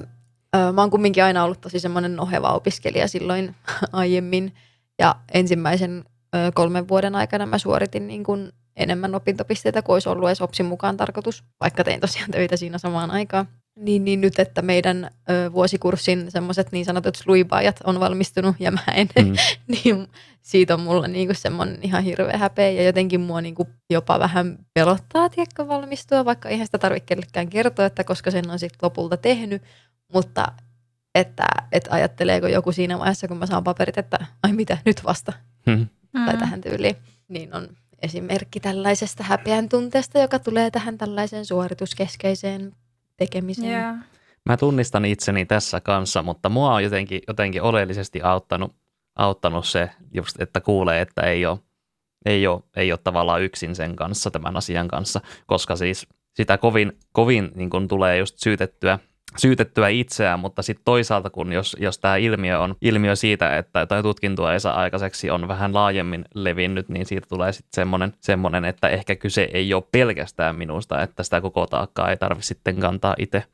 ö, mä oon kumminkin aina ollut tosi semmoinen noheva opiskelija silloin aiemmin. Ja ensimmäisen ö, kolmen vuoden aikana mä suoritin niin kuin enemmän opintopisteitä kuin olisi ollut edes OPSin mukaan tarkoitus, vaikka tein tosiaan töitä siinä samaan aikaan. Niin, niin nyt, että meidän ö, vuosikurssin semmoiset niin sanotut sluibaajat on valmistunut ja mä en, Mm. mm. niin siitä on mulla niinku semmoinen ihan hirveä häpeä ja jotenkin mua niinku jopa vähän pelottaa, tiedätkö, valmistua, vaikka eihän sitä tarvitse kellekään kertoa, että koska sen on sitten lopulta tehnyt, mutta että, että ajatteleeko joku siinä vaiheessa, kun mä saan paperit, että ai mitä, nyt vasta, Mm. tai tähän tyyliin, niin on esimerkki tällaisesta häpeän tunteesta, joka tulee tähän tällaiseen suorituskeskeiseen tekemiseen. Yeah. Mä tunnistan itseni tässä kanssa, mutta mua on jotenkin, jotenkin oleellisesti auttanut, auttanut se, just, että kuulee, että ei ole, ei, ole, ei ole tavallaan yksin sen kanssa, tämän asian kanssa, koska siis sitä kovin, kovin niin kun tulee just syytettyä, syytettyä itseään, mutta sitten toisaalta, kun jos, jos tämä ilmiö on ilmiö siitä, että tai tutkintoa ei saa aikaiseksi, on vähän laajemmin levinnyt, niin siitä tulee sitten semmoinen, semmoinen, että ehkä kyse ei ole pelkästään minusta, että sitä koko taakkaa ei tarvitse sitten kantaa itse.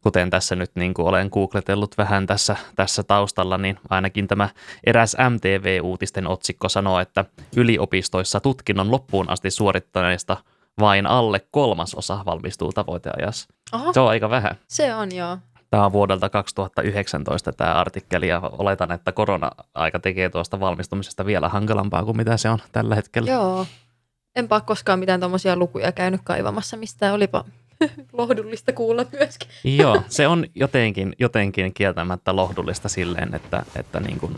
Kuten tässä nyt niin kuin olen googletellut vähän tässä, tässä taustalla, niin ainakin tämä eräs MTV-uutisten otsikko sanoo, että yliopistoissa tutkinnon loppuun asti suorittaneista vain alle kolmasosa valmistuu tavoiteajassa. Oho, Se on aika vähän. se on joo. Tämä on vuodelta 2019 tämä artikkeli ja oletan, että korona-aika tekee tuosta valmistumisesta vielä hankalampaa kuin mitä se on tällä hetkellä. Joo. Enpä koskaan mitään tuommoisia lukuja käynyt kaivamassa mistään. Olipa lohdullista kuulla myöskin. Joo, se on jotenkin, jotenkin kieltämättä lohdullista silleen, että, että niin kuin,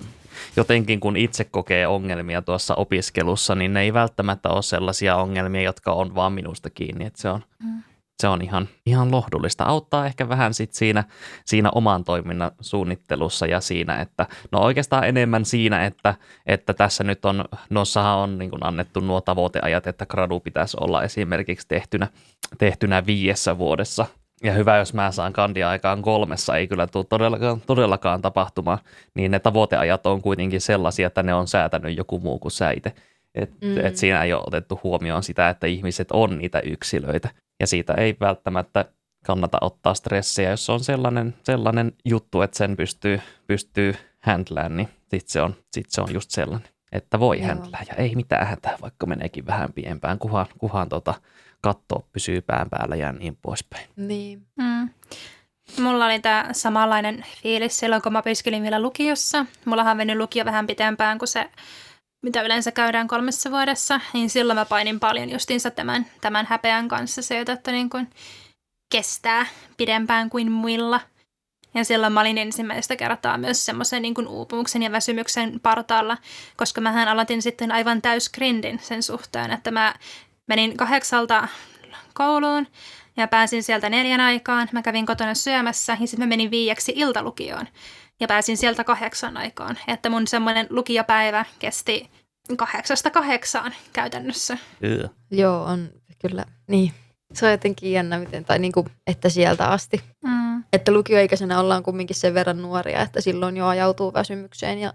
jotenkin kun itse kokee ongelmia tuossa opiskelussa, niin ne ei välttämättä ole sellaisia ongelmia, jotka on vaan minusta kiinni. Että se on, Mm. se on ihan, ihan lohdullista. Auttaa ehkä vähän sit siinä, siinä oman toiminnan suunnittelussa ja siinä, että no oikeastaan enemmän siinä, että, että tässä nyt on, noissahan on niin annettu nuo tavoiteajat, että gradu pitäisi olla esimerkiksi tehtynä, tehtynä viidessä vuodessa. Ja hyvä, jos mä saan kandia-aikaan kolmessa, ei kyllä tule todellakaan, todellakaan tapahtumaan, niin ne tavoiteajat on kuitenkin sellaisia, että ne on säätänyt joku muu kuin sä itse. Et, Mm. et siinä ei ole otettu huomioon sitä, että ihmiset on niitä yksilöitä. Ja siitä ei välttämättä kannata ottaa stressiä, jos on sellainen, sellainen juttu, että sen pystyy, pystyy handlään, niin sitten se, on, sit se on just sellainen. että voi Joo. ja ei mitään hätää, vaikka meneekin vähän pienempään, kunhan, kunhan tota, katto pysyy pään päällä ja niin poispäin. Niin. Mm. Mulla oli tämä samanlainen fiilis silloin, kun mä opiskelin vielä lukiossa. Mullahan on mennyt lukio vähän pitempään kuin se, mitä yleensä käydään kolmessa vuodessa. Niin silloin mä painin paljon justiinsa tämän, tämän häpeän kanssa se, että niin kuin kestää pidempään kuin muilla. Ja silloin mä olin ensimmäistä kertaa myös semmoisen niin kuin uupumuksen ja väsymyksen partaalla, koska mähän aloitin sitten aivan täysgrindin sen suhteen, että mä menin kahdeksalta kouluun ja pääsin sieltä neljän aikaan. Mä kävin kotona syömässä ja sitten mä menin viieksi iltalukioon ja pääsin sieltä kahdeksan aikaan. Että mun semmoinen lukiopäivä kesti kahdeksasta kahdeksaan käytännössä. Ugh. Joo, on kyllä. Niin. Se on jotenkin jännä, miten, tai niin kuin, että sieltä asti. Mm. Että lukioikäisenä ollaan kumminkin sen verran nuoria, että silloin jo ajautuu väsymykseen ja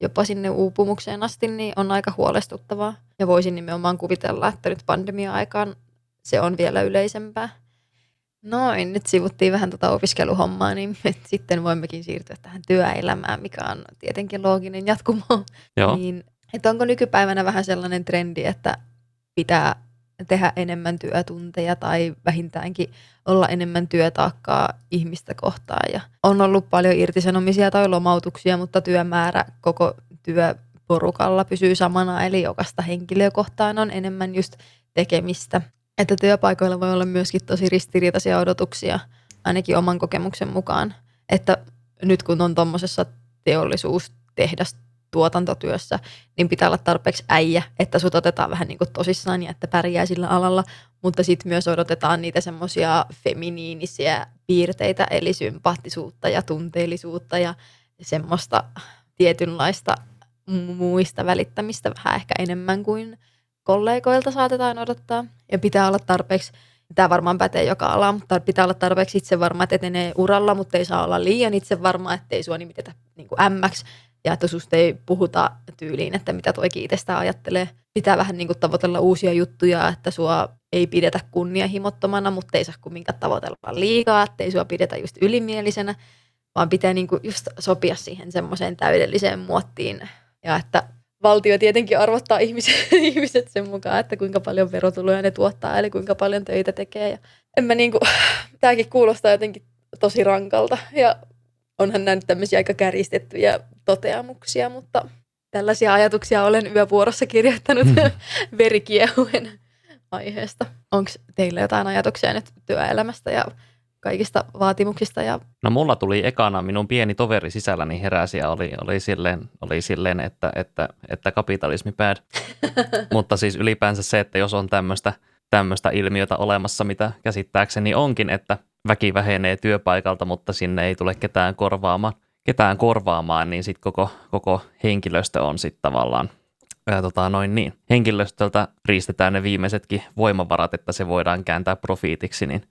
jopa sinne uupumukseen asti, niin on aika huolestuttavaa. Ja voisin nimenomaan kuvitella, että nyt pandemia-aikaan se on vielä yleisempää. Noin, nyt sivuttiin vähän tuota opiskeluhommaa, niin sitten voimmekin siirtyä tähän työelämään, mikä on tietenkin looginen jatkumo. Joo, Niin, että onko nykypäivänä vähän sellainen trendi, että pitää tehdä enemmän työtunteja tai vähintäänkin olla enemmän työtaakkaa ihmistä kohtaan. Ja on ollut paljon irtisanomisia tai lomautuksia, mutta työmäärä koko työporukalla pysyy samana, eli jokaista henkilöä kohtaan on enemmän just tekemistä. Että työpaikoilla voi olla myöskin tosi ristiriitaisia odotuksia, ainakin oman kokemuksen mukaan. Että nyt kun on tuommoisessa teollisuustehdas tuotantotyössä, niin pitää olla tarpeeksi äijä, että sut otetaan vähän niin kuin tosissaan ja että pärjää sillä alalla, mutta sitten myös odotetaan niitä semmoisia feminiinisiä piirteitä, eli sympaattisuutta ja tunteellisuutta ja semmoista tietynlaista muista välittämistä vähän ehkä enemmän kuin kollegoilta saatetaan odottaa. Ja pitää olla tarpeeksi, tämä varmaan pätee joka ala, mutta pitää olla tarpeeksi itse varma, että etenee uralla, mutta ei saa olla liian itse varma, ettei sua nimitetä niin kuin ämmäksi ja että susta ei puhuta tyyliin, että mitä toikin itsestään ajattelee. Pitää vähän niin kuin tavoitella uusia juttuja, että sua ei pidetä kunnianhimottomana, mutta ei saa kumminkaan tavoitella liikaa, että ei sua pidetä just ylimielisenä, vaan pitää niin kuin just sopia siihen semmoiseen täydelliseen muottiin. Ja että valtio tietenkin arvottaa ihmiset, ihmiset sen mukaan, että kuinka paljon verotuloja ne tuottaa, eli kuinka paljon töitä tekee. Ja en mä niin kuin, tämäkin kuulostaa jotenkin tosi rankalta ja onhan nämä nyt tämmöisiä aika kärjistettyjä toteamuksia, mutta tällaisia ajatuksia olen yövuorossa kirjoittanut verikiehuen aiheesta. Onko teillä jotain ajatuksia nyt työelämästä ja kaikista vaatimuksista? Ja... No mulla tuli ekana minun pieni toveri sisälläni heräsi ja oli, oli silleen, oli silleen että, että, että kapitalismi bad. Mutta siis ylipäänsä se, että jos on tämmöistä, tämmöistä ilmiötä olemassa, mitä käsittääkseni onkin, että väki vähenee työpaikalta, mutta sinne ei tule ketään korvaamaan, ketään korvaamaan niin sitten koko, koko henkilöstö on sitten tavallaan ää, tota, noin niin. Henkilöstöltä riistetään ne viimeisetkin voimavarat, että se voidaan kääntää profiitiksi, niin,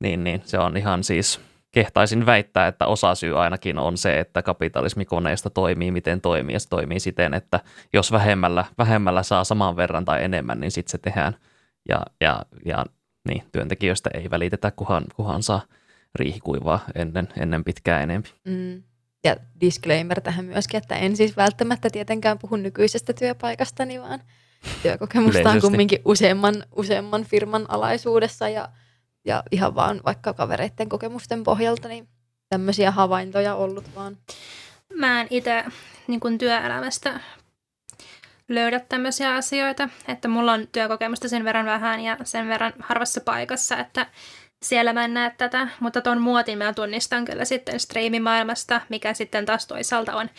niin, niin se on ihan siis kehtaisin väittää, että osasyy ainakin on se, että kapitalismikoneisto toimii miten toimii ja se toimii siten, että jos vähemmällä, vähemmällä saa saman verran tai enemmän, niin sitten se tehdään ja, ja, ja niin, työntekijöistä ei välitetä, kunhan, kunhan saa riihikuivaa ennen, ennen pitkää enempi. Mm. Ja disclaimer tähän myöskin, että en siis välttämättä tietenkään puhu nykyisestä työpaikastani, vaan työkokemusta on kumminkin useamman, useamman firman alaisuudessa ja, ja ihan vaan vaikka kavereiden kokemusten pohjalta, niin tämmöisiä havaintoja ollut vaan. Mä en itse niin kuin työelämästä löydä tämmöisiä asioita, että mulla on työkokemusta sen verran vähän ja sen verran harvassa paikassa, että siellä mä en näe tätä, mutta ton muotin mä tunnistan kyllä sitten striimimaailmasta, mikä sitten taas toisaalta on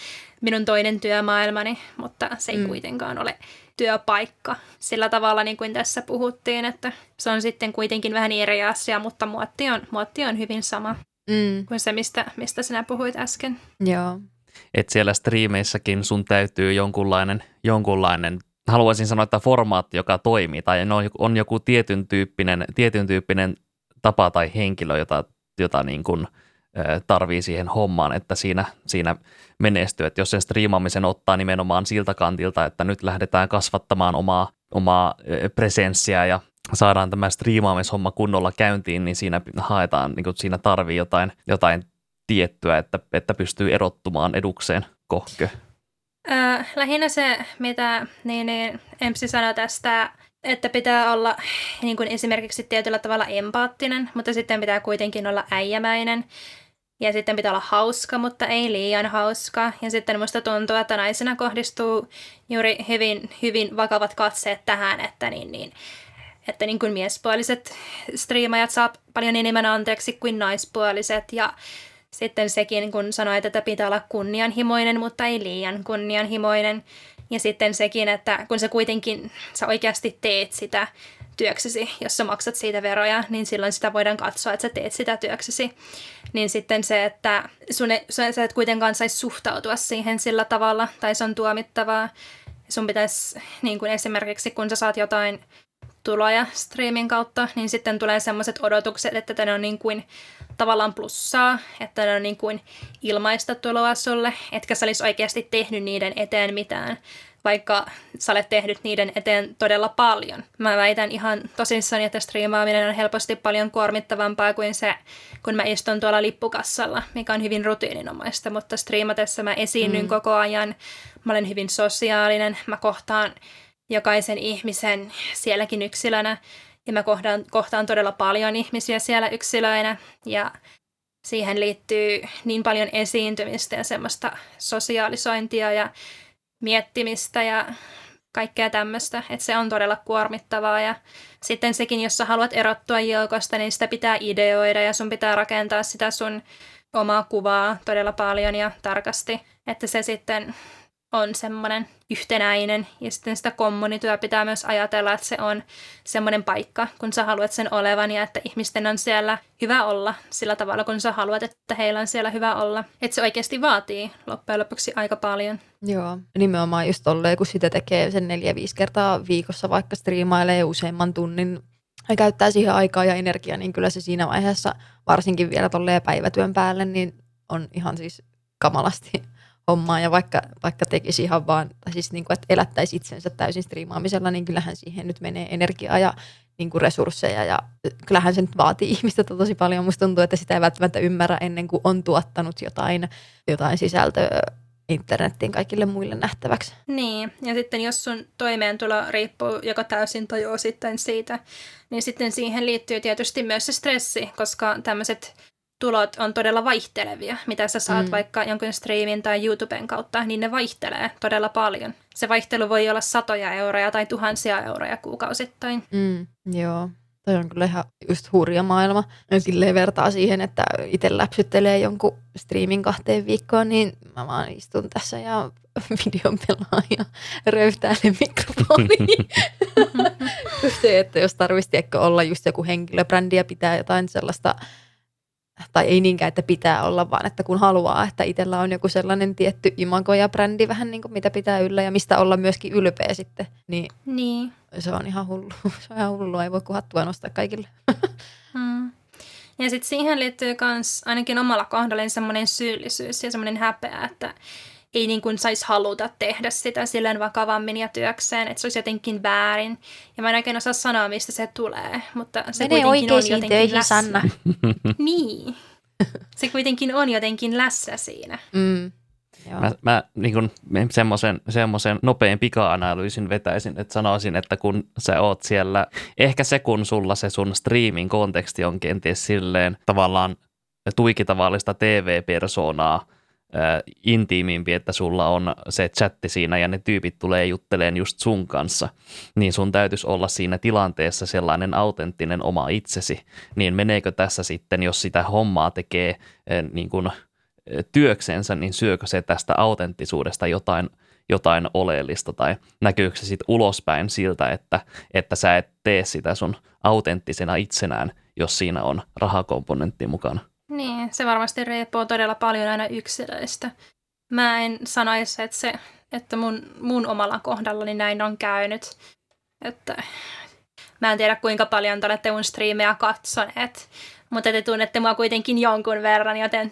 minun toinen työmaailmani, mutta se ei Mm. kuitenkaan ole työpaikka sillä tavalla, niin kuin tässä puhuttiin, että se on sitten kuitenkin vähän eri asia, mutta muotti on, muotti on hyvin sama Mm, kuin se, mistä, mistä sinä puhuit äsken. joo. että siellä striimeissäkin sun täytyy jonkunlainen, jonkunlainen haluaisin sanoa, että formaatti, joka toimii, tai on joku, on joku tietyn tyyppinen, tietyn tyyppinen tapa tai henkilö, jota, jota niin kuin, tarvii siihen hommaan, että siinä, siinä menestyy. Että jos sen striimaamisen ottaa nimenomaan siltä kantilta, että nyt lähdetään kasvattamaan omaa, omaa presenssiä ja saadaan tämä striimaamishomma kunnolla käyntiin, niin siinä haetaan, niin kuin siinä tarvii jotain, jotain tiettyä, että, että pystyy erottumaan edukseen kohkö. Öö, lähinnä se, mitä niin, niin, Empsi sanoi tästä, että pitää olla niin kuin esimerkiksi tietyllä tavalla empaattinen, mutta sitten pitää kuitenkin olla äijämäinen. Ja sitten pitää olla hauska, mutta ei liian hauska. Ja sitten musta tuntuu, että naisena kohdistuu juuri hyvin, hyvin vakavat katseet tähän, että niin, niin, että niin kuin miespuoliset striimajat saa paljon enemmän anteeksi kuin naispuoliset. Ja sitten sekin, kun sanoit, että pitää olla kunnianhimoinen, mutta ei liian kunnianhimoinen. Ja sitten sekin, että kun sä kuitenkin, sä oikeasti teet sitä työksesi, jos sä maksat siitä veroja, niin silloin sitä voidaan katsoa, että sä teet sitä työksesi. Niin sitten se, että sun ei, sä et kuitenkaan saisi suhtautua siihen sillä tavalla, tai se on tuomittavaa. Sun pitäisi, niin kuin esimerkiksi kun sä saat jotain tuloja streamin kautta, niin sitten tulee semmoiset odotukset, että ne on niin kuin tavallaan plussaa, että ne on niin kuin ilmaista tuloa sulle, etkä sä olisi oikeasti tehnyt niiden eteen mitään, vaikka sä olet tehnyt niiden eteen todella paljon. Mä väitän ihan tosissani, että striimaaminen on helposti paljon kuormittavampaa kuin se, kun mä istun tuolla lippukassalla, mikä on hyvin rutiininomaista, mutta striimatessa mä esiinnyn mm. koko ajan, mä olen hyvin sosiaalinen, mä kohtaan jokaisen ihmisen sielläkin yksilönä. Ja mä kohtaan, kohtaan todella paljon ihmisiä siellä yksilöinä. Ja siihen liittyy niin paljon esiintymistä ja semmoista sosiaalisointia ja miettimistä ja kaikkea tämmöistä, että se on todella kuormittavaa ja sitten sekin, jos sä haluat erottua joukosta, niin sitä pitää ideoida ja sun pitää rakentaa sitä sun omaa kuvaa todella paljon ja tarkasti, että se sitten on semmoinen yhtenäinen ja sitten sitä kommunityö pitää myös ajatella, että se on semmoinen paikka, kun sä haluat sen olevan ja että ihmisten on siellä hyvä olla sillä tavalla, kun sä haluat, että heillä on siellä hyvä olla. Että se oikeasti vaatii loppujen lopuksi aika paljon. Joo, nimenomaan just tolleen, kun sitä tekee sen neljä-viisi kertaa viikossa, vaikka striimailee useamman tunnin ja käyttää siihen aikaa ja energiaa, niin kyllä se siinä vaiheessa, varsinkin vielä tolleen päivätyön päälle, niin on ihan siis kamalasti hommaa ja vaikka, vaikka tekisi ihan vaan, siis niin kuin, että elättäisi itsensä täysin striimaamisella, niin kyllähän siihen nyt menee energiaa ja niin kuin resursseja ja kyllähän se nyt vaatii ihmistä tosi paljon. Musta tuntuu, että sitä ei välttämättä ymmärrä ennen kuin on tuottanut jotain, jotain sisältöä internettiin kaikille muille nähtäväksi. Niin, ja sitten jos sun toimeentulo riippuu joko täysin tai osittain siitä, niin sitten siihen liittyy tietysti myös se stressi, koska tämmöiset tulot on todella vaihtelevia. Mitä sä saat mm. vaikka jonkun streamin tai YouTuben kautta, niin ne vaihtelee todella paljon. Se vaihtelu voi olla satoja euroja tai tuhansia euroja kuukausittain. Mm, joo. Toi on kyllä ihan just hurja maailma. Ja silleen vertaa siihen, että itse läpsyttelee jonkun streamin kahteen viikkoon, niin mä vaan istun tässä ja videon pelaa ja röyhtäilen mikrofoniin. se, että jos tarvitsisi olla just joku henkilöbrändi ja pitää jotain sellaista tai ei niinkään, että pitää olla, vaan että kun haluaa, että itsellä on joku sellainen tietty imago ja brändi vähän niin kuin mitä pitää yllä ja mistä olla myöskin ylpeä sitten, niin, niin. se on ihan hullu. Se on ihan hullu, ei voi kuin hattua nostaa kaikille. Hmm. Ja sitten siihen liittyy myös ainakin omalla kohdalla semmoinen syyllisyys ja semmoinen häpeä, että ei niin kuin saisi haluta tehdä sitä silleen vakavammin ja työkseen, että se olisi jotenkin väärin. Ja mä en oikein osaa sanoa, mistä se tulee, mutta se Mene kuitenkin on jotenkin töihin, läsnä. Sanna. niin. Se kuitenkin on jotenkin läsnä siinä. Mm. Joo. Mä, mä niin semmoisen, semmoisen nopean pika-analyysin vetäisin, että sanoisin, että kun sä oot siellä, ehkä se kun sulla se sun streamin konteksti on kenties silleen tavallaan tuikitavallista TV-persoonaa, intiimimpi, että sulla on se chatti siinä ja ne tyypit tulee jutteleen just sun kanssa, niin sun täytyisi olla siinä tilanteessa sellainen autenttinen oma itsesi. Niin meneekö tässä sitten, jos sitä hommaa tekee niin kuin työksensä, niin syökö se tästä autenttisuudesta jotain, jotain oleellista tai näkyykö se sitten ulospäin siltä, että, että sä et tee sitä sun autenttisena itsenään, jos siinä on rahakomponentti mukana? Niin, se varmasti riippuu todella paljon aina yksilöistä. Mä en sanoisi, että, se, että mun, mun omalla kohdallani näin on käynyt. Että mä en tiedä kuinka paljon te olette mun striimejä katsoneet, mutta te tunnette mua kuitenkin jonkun verran, joten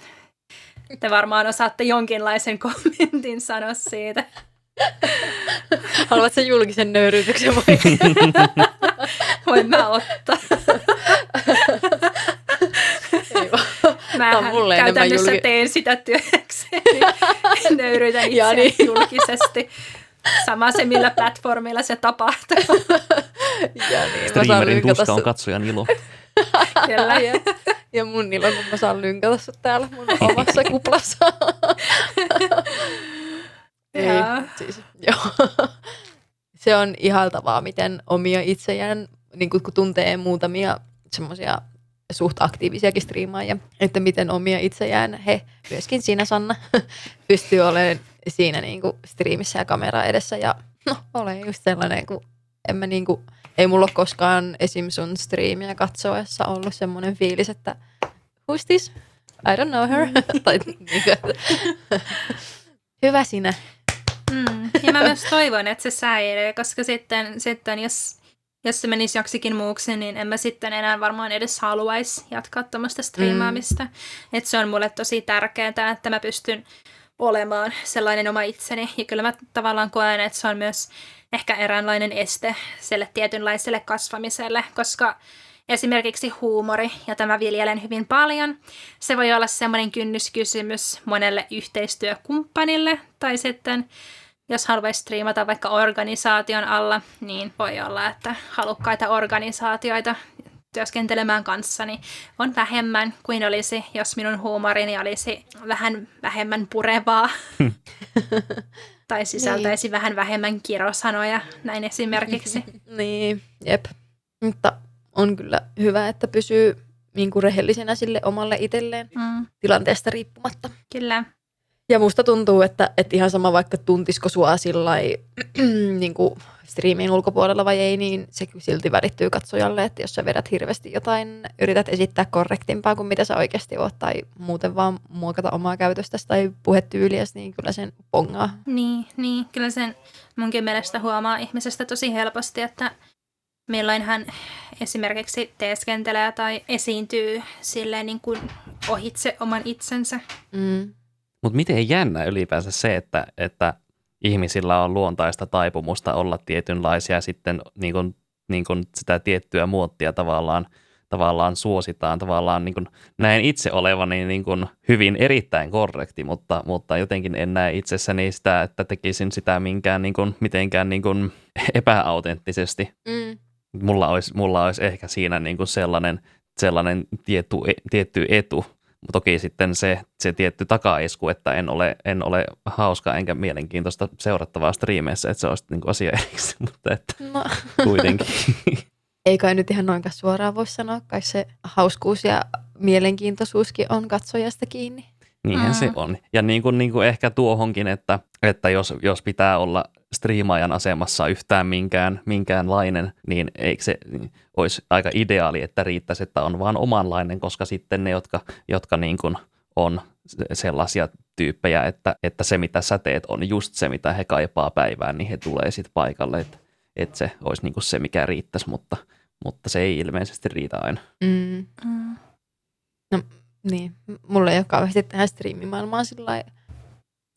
te varmaan osaatte jonkinlaisen kommentin sanoa siitä. Haluatko julkisen nöyryytyksen vai? Voin mä ottaa. Mä käytännössä julki... teen sitä työkseen. nöyrytän Ja itseäni niin. julkisesti. Sama se, millä platformilla se tapahtuu. Ja niin, Streamerin lynkata tuska on katsojan ilo. Kyllä. Ja, ja mun ilo, kun mä saan lynkata sut täällä mun omassa kuplassa. Ei, siis, joo. Se on ihaltavaa, miten omia itsejään, niin kun tuntee muutamia semmoisia suht aktiivisiakin striimaajia, että miten omia itsejään he, myöskin sinä Sanna, pystyy olemaan siinä niin kuin striimissä ja kamera edessä ja no, olen just sellainen, kun en mä niin kuin, ei mulla ole koskaan esim. sun striimiä katsoessa ollut semmoinen fiilis, että who's this? I don't know her. tai niin kuin, hyvä sinä. Mm. Ja mä myös toivon, että se säilyy, koska sitten, sitten jos, jos se menisi joksikin muuksi, niin en mä sitten enää varmaan edes haluaisi jatkaa tuommoista striimaamista. Mm. Että se on mulle tosi tärkeää, että mä pystyn olemaan sellainen oma itseni. Ja kyllä mä tavallaan koen, että se on myös ehkä eräänlainen este sille tietynlaiselle kasvamiselle, koska esimerkiksi huumori, jota mä viljelen hyvin paljon, se voi olla semmoinen kynnyskysymys monelle yhteistyökumppanille tai sitten jos haluaisi striimata vaikka organisaation alla, niin voi olla, että halukkaita organisaatioita työskentelemään kanssani on vähemmän kuin olisi, jos minun huumorini olisi vähän vähemmän purevaa. tai sisältäisi niin. vähän vähemmän kirosanoja, näin esimerkiksi. Niin, jep. Mutta on kyllä hyvä, että pysyy niin kuin rehellisenä sille omalle itselleen Mm, tilanteesta riippumatta. kyllä. Ja musta tuntuu, että, että ihan sama vaikka tuntisiko sua sillä niin kuin striimin ulkopuolella vai ei, niin se silti välittyy katsojalle, että jos sä vedät hirveästi jotain, yrität esittää korrektimpaa kuin mitä sä oikeasti oot, tai muuten vaan muokata omaa käytöstäsi tai puhetyyliäsi, niin kyllä sen pongaa. Niin, niin, kyllä sen munkin mielestä huomaa ihmisestä tosi helposti, että milloin hän esimerkiksi teeskentelee tai esiintyy silleen niin kuin ohitse oman itsensä. Mm. Mutta miten jännä ylipäänsä se, että, että ihmisillä on luontaista taipumusta olla tietynlaisia ja sitten niin kun, niin kun sitä tiettyä muottia tavallaan, tavallaan suositaan. Tavallaan niin kun näen itse olevani niin kun hyvin erittäin korrekti, mutta, mutta jotenkin en näe itsessäni sitä, että tekisin sitä minkään niin kun, mitenkään niin kun epäautenttisesti. Mm. Mulla olisi, mulla olisi ehkä siinä niin kun sellainen, sellainen tietty, tietty etu, toki sitten se, se tietty takaisku, että en ole, en ole hauska enkä mielenkiintoista seurattavaa striimeissä, että se olisi niin kuin asia erikseen, mutta että No, kuitenkin. ei kai nyt ihan noinkaan suoraan voi sanoa, kai se hauskuus ja mielenkiintoisuuskin on katsojasta kiinni. Niinhän Mm. se on. Ja niin kuin, niin kuin ehkä tuohonkin, että, että jos, jos pitää olla striimaajan asemassa yhtään minkään, minkäänlainen, niin eikö se niin olisi aika ideaali, että riittäisi, että on vaan omanlainen, koska sitten ne, jotka, jotka niin kuin on se- sellaisia tyyppejä, että, että se mitä sä teet on just se, mitä he kaipaa päivään, niin he tulee sitten paikalle, että, että se olisi niin kuin se, mikä riittäisi, mutta, mutta se ei ilmeisesti riitä aina. Mm. Mm. Niin, M- mulla ei ole kauheasti tähän striimimaailmaan sillä lailla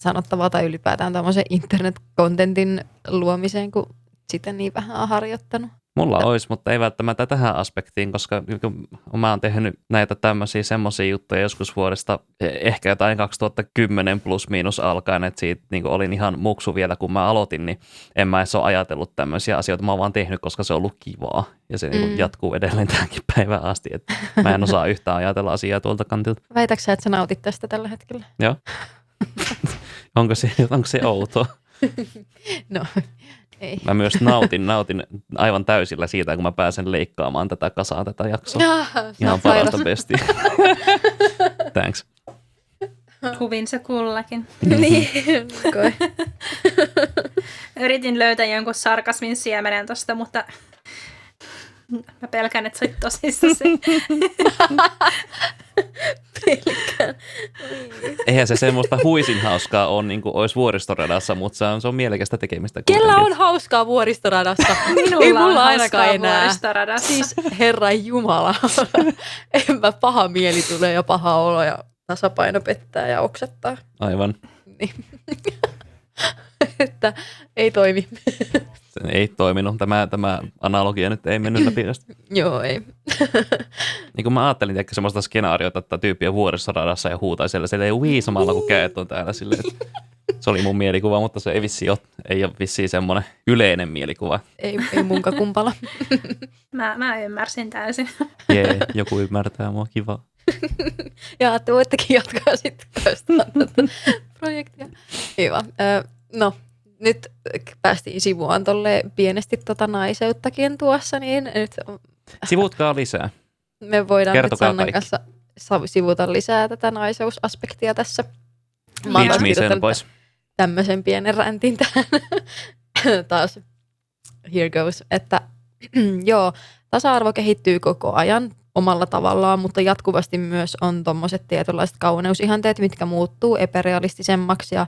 sanottavaa tai ylipäätään tämmöisen internet-kontentin luomiseen, kun sitä niin vähän on harjoittanut. Mulla olisi, mutta ei välttämättä tähän aspektiin, koska kun mä oon tehnyt näitä tämmöisiä semmoisia juttuja joskus vuodesta eh, ehkä jotain 2010 plus miinus alkaen, että siitä niin olin ihan muksu vielä kun mä aloitin, niin en mä edes ole ajatellut tämmöisiä asioita. Mä oon vaan tehnyt, koska se on ollut kivaa ja se mm. Mm. jatkuu edelleen tähänkin päivään asti, että mä en osaa yhtään ajatella asiaa tuolta kantilta. Väitätkö sä, että sä nautit tästä tällä hetkellä? Joo. onko, se, onko se outoa? No, ei. Mä myös nautin, nautin aivan täysillä siitä, kun mä pääsen leikkaamaan tätä kasaa tätä jaksoa. Sä Ihan oot parasta sairas. besti. Thanks. Huvin se kullakin. niin. Yritin löytää jonkun sarkasmin siemenen tosta, mutta mä pelkään, että sä olit tosissasi. Pelkään. Eihän se semmoista huisin hauskaa on, niin kuin olisi vuoristoradassa, mutta se on, se on mielekästä tekemistä. Kellä kuitenkin. on hauskaa vuoristoradassa? Minulla ei on mulla hauskaa ainakaan enää. vuoristoradassa. Siis herra jumala. en mä paha mieli tulee ja paha olo ja tasapaino pettää ja oksettaa. Aivan. Niin. että ei toimi. Ei toiminut. Tämä, tämä analogia nyt ei mennyt läpi. Joo, ei. niin kuin mä ajattelin ehkä semmoista skenaariota, että tyyppi on vuoristoradassa ja huutaa siellä. Se ei ui samalla kuin käet on täällä silleen, että se oli mun mielikuva, mutta se ei vissi ole, ei ole vissiin semmoinen yleinen mielikuva. Ei, ei munka kumpala. mä, mä ymmärsin täysin. Jee, joku ymmärtää mua, kiva. ja että voittekin jatkaa sitten tätä projektia. Hyvä. No, nyt päästiin sivuaan tolle pienesti tota naiseuttakin tuossa, niin nyt... Sivutkaa lisää. Me voidaan Kertokaa nyt Sannan kanssa sivuta lisää tätä naiseusaspektia tässä. Teach me sen pois. Tämmöisen pienen räntin tähän taas. Here goes. Että joo, tasa-arvo kehittyy koko ajan omalla tavallaan, mutta jatkuvasti myös on tuommoiset tietynlaiset kauneusihanteet, mitkä muuttuu epärealistisemmaksi ja,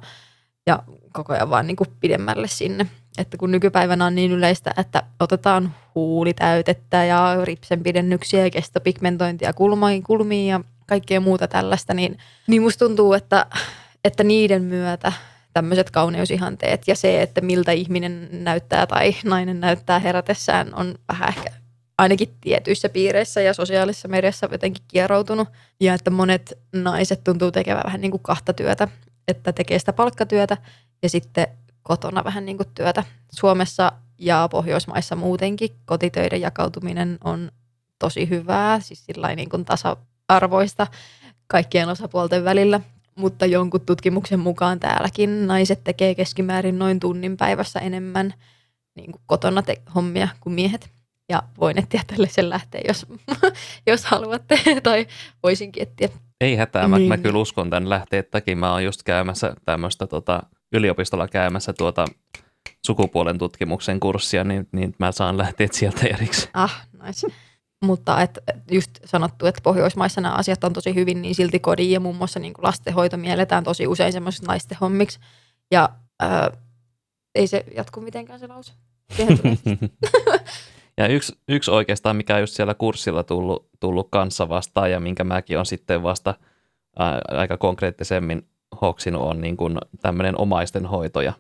ja koko ajan vaan niin kuin pidemmälle sinne. Että kun nykypäivänä on niin yleistä, että otetaan huulitäytettä ja ripsenpidennyksiä ja kestopigmentointia kulmiin, kulmiin ja kaikkea muuta tällaista, niin, niin musta tuntuu, että, että niiden myötä tämmöiset kauneusihanteet ja se, että miltä ihminen näyttää tai nainen näyttää herätessään on vähän ehkä ainakin tietyissä piireissä ja sosiaalisessa mediassa jotenkin kieroutunut. Ja että monet naiset tuntuu tekevän vähän niin kuin kahta työtä, että tekee sitä palkkatyötä ja sitten kotona vähän niin kuin työtä. Suomessa ja Pohjoismaissa muutenkin kotitöiden jakautuminen on tosi hyvää, siis sillä niin kuin tasa-arvoista kaikkien osapuolten välillä. Mutta jonkun tutkimuksen mukaan täälläkin naiset tekee keskimäärin noin tunnin päivässä enemmän niin kuin kotona te- hommia kuin miehet. Ja voin etsiä tälle sen lähteen, jos, jos haluatte, tai voisinkin etsiä. Ei hätää, mä, niin. mä kyllä uskon tämän lähteen takia. Mä oon just käymässä tämmöistä tota, yliopistolla käymässä tuota sukupuolen tutkimuksen kurssia, niin, niin mä saan lähteä sieltä erikseen. Ah, nice. Mutta et, just sanottu, että Pohjoismaissa nämä asiat on tosi hyvin, niin silti kodin ja muun muassa niin lastenhoito mielletään tosi usein semmoisiksi naisten hommiksi. Ja ää, ei se jatku mitenkään se lause. Ja yksi, yksi oikeastaan, mikä on just siellä kurssilla tullut, tullut kanssa vastaan ja minkä mäkin on sitten vasta aika konkreettisemmin hoksinut, on niin kuin tämmöinen omaisten hoito ja,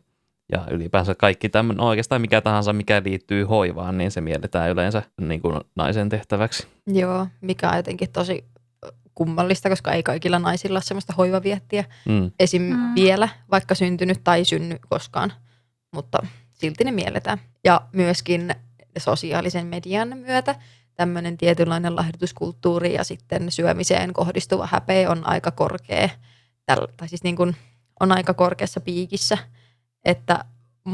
ja ylipäänsä kaikki tämmöinen, no oikeastaan mikä tahansa, mikä liittyy hoivaan, niin se mielletään yleensä niin kuin naisen tehtäväksi. Joo, mikä on jotenkin tosi kummallista, koska ei kaikilla naisilla ole semmoista hoivaviettiä mm. esim. Mm. vielä, vaikka syntynyt tai synny koskaan, mutta silti ne mielletään. Ja myöskin sosiaalisen median myötä tämmöinen tietynlainen lahjoituskulttuuri ja sitten syömiseen kohdistuva häpeä on aika korkea, tai siis niin kuin on aika korkeassa piikissä, että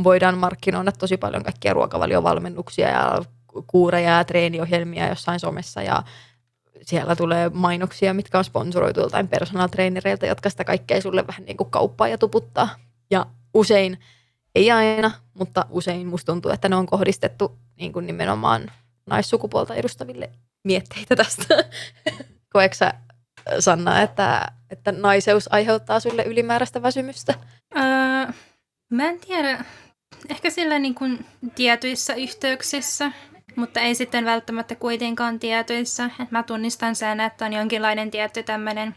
voidaan markkinoida tosi paljon kaikkia ruokavaliovalmennuksia ja kuureja ja treeniohjelmia jossain somessa ja siellä tulee mainoksia, mitkä on sponsoroitu joltain personal trainereilta, jotka sitä kaikkea sulle vähän niin kuin kauppaa ja tuputtaa. Ja usein, ei aina, mutta usein musta tuntuu, että ne on kohdistettu niin kuin nimenomaan naissukupuolta edustaville mietteitä tästä. Koeksä Sanna, että, että naiseus aiheuttaa sulle ylimääräistä väsymystä? Öö, mä en tiedä. Ehkä sillä niin kuin tietyissä yhteyksissä, mutta ei sitten välttämättä kuitenkaan tietyissä. Et mä tunnistan sen, että on jonkinlainen tietty tämmöinen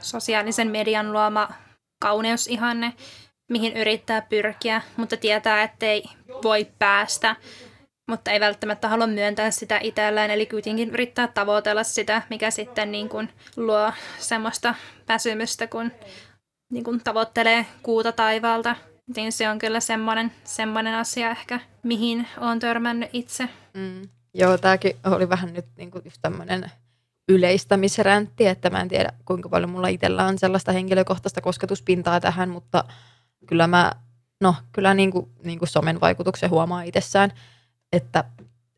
sosiaalisen median luoma kauneusihanne, mihin yrittää pyrkiä, mutta tietää, ettei voi päästä mutta ei välttämättä halua myöntää sitä itselleen, eli kuitenkin yrittää tavoitella sitä, mikä sitten niin kuin luo semmoista väsymystä, kun niin kuin tavoittelee kuuta taivaalta. Niin se on kyllä semmoinen, semmoinen asia ehkä, mihin olen törmännyt itse. Mm. Joo, tämäkin oli vähän nyt niin kuin just tämmöinen yleistämisräntti, että mä en tiedä kuinka paljon mulla itsellä on sellaista henkilökohtaista kosketuspintaa tähän, mutta kyllä mä, no kyllä niin kuin, niin kuin somen vaikutuksen huomaa itsessään – että,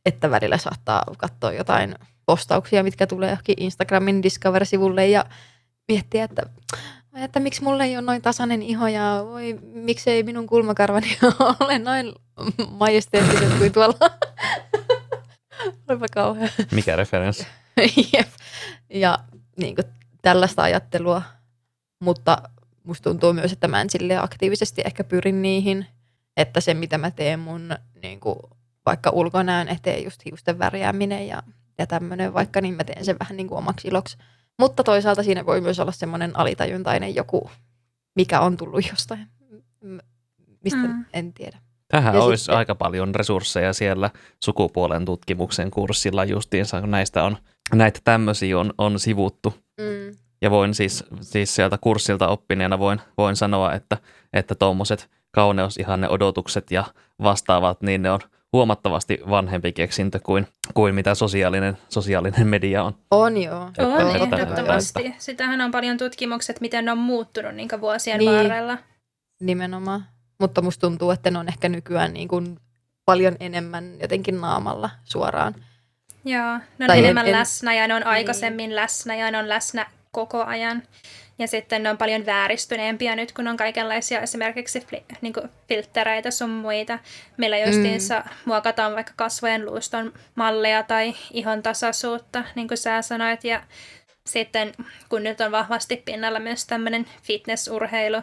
että välillä saattaa katsoa jotain postauksia, mitkä tulee johonkin Instagramin Discover-sivulle ja miettiä, että, että miksi mulle ei ole noin tasainen iho ja voi, miksei minun kulmakarvani ole noin majesteettiset kuin tuolla. Olipa kauhean. Mikä referenssi? Jep. Ja niin kuin, tällaista ajattelua, mutta musta tuntuu myös, että mä en sille aktiivisesti ehkä pyrin niihin, että se mitä mä teen mun niin kuin, vaikka ulkonäön eteen just hiusten värjääminen ja, ja tämmöinen vaikka, niin mä teen sen vähän niin kuin omaksi iloksi. Mutta toisaalta siinä voi myös olla semmoinen alitajuntainen joku, mikä on tullut jostain, mistä mm. en tiedä. Tähän Ja olisi sitten- aika paljon resursseja siellä sukupuolen tutkimuksen kurssilla justiinsa, kun näistä on, näitä tämmöisiä on, on sivuttu. Mm. Ja voin siis, siis sieltä kurssilta oppineena voin, voin sanoa, että että tuommoiset kauneusihanne odotukset ja vastaavat, niin ne on huomattavasti vanhempi keksintö kuin, kuin mitä sosiaalinen, sosiaalinen media on. On joo. On Että- että- ehdottomasti. Sitähän on paljon tutkimukset, miten ne on muuttunut niin vuosien Niin. varrella. Nimenomaan. Mutta musta tuntuu, että ne on ehkä nykyään niin kuin paljon enemmän jotenkin naamalla suoraan. Joo, ne on Tai en- enemmän en- läsnä ja ne on aikaisemmin läsnä ja ne on läsnä koko ajan. Ja sitten ne on paljon vääristyneempiä nyt, kun on kaikenlaisia esimerkiksi fli- niin filttereitä sun muita. Meillä justiinsa mm. muokataan vaikka kasvojen luuston malleja tai ihon tasaisuutta, niin kuin sä sanoit. Ja sitten kun nyt on vahvasti pinnalla myös tämmöinen fitnessurheilu,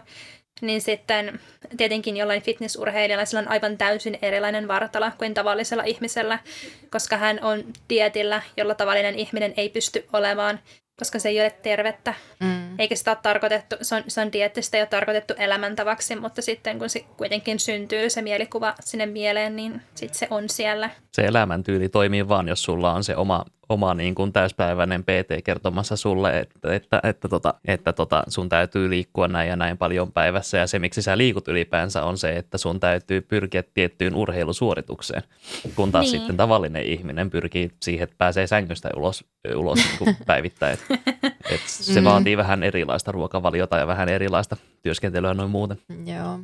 niin sitten tietenkin jollain fitnessurheilijalla sillä on aivan täysin erilainen vartalo kuin tavallisella ihmisellä, koska hän on dietillä, jolla tavallinen ihminen ei pysty olemaan, koska se ei ole tervettä. Mm. Eikä sitä ole tarkoitettu, se on, se on dieettistä jo tarkoitettu elämäntavaksi, mutta sitten kun se kuitenkin syntyy se mielikuva sinne mieleen, niin sitten se on siellä. Se elämäntyyli toimii vaan, jos sulla on se oma, oma niin kuin täyspäiväinen PT kertomassa sulle, että, että, että, tota, että tota, sun täytyy liikkua näin ja näin paljon päivässä. Ja se, miksi sä liikut ylipäänsä, on se, että sun täytyy pyrkiä tiettyyn urheilusuoritukseen, kun taas Niin. sitten tavallinen ihminen pyrkii siihen, että pääsee sängystä ulos, ulos niin kuin päivittäin. Et se Mm. vaatii vähän erilaista ruokavaliota ja vähän erilaista työskentelyä noin muuten. Joo.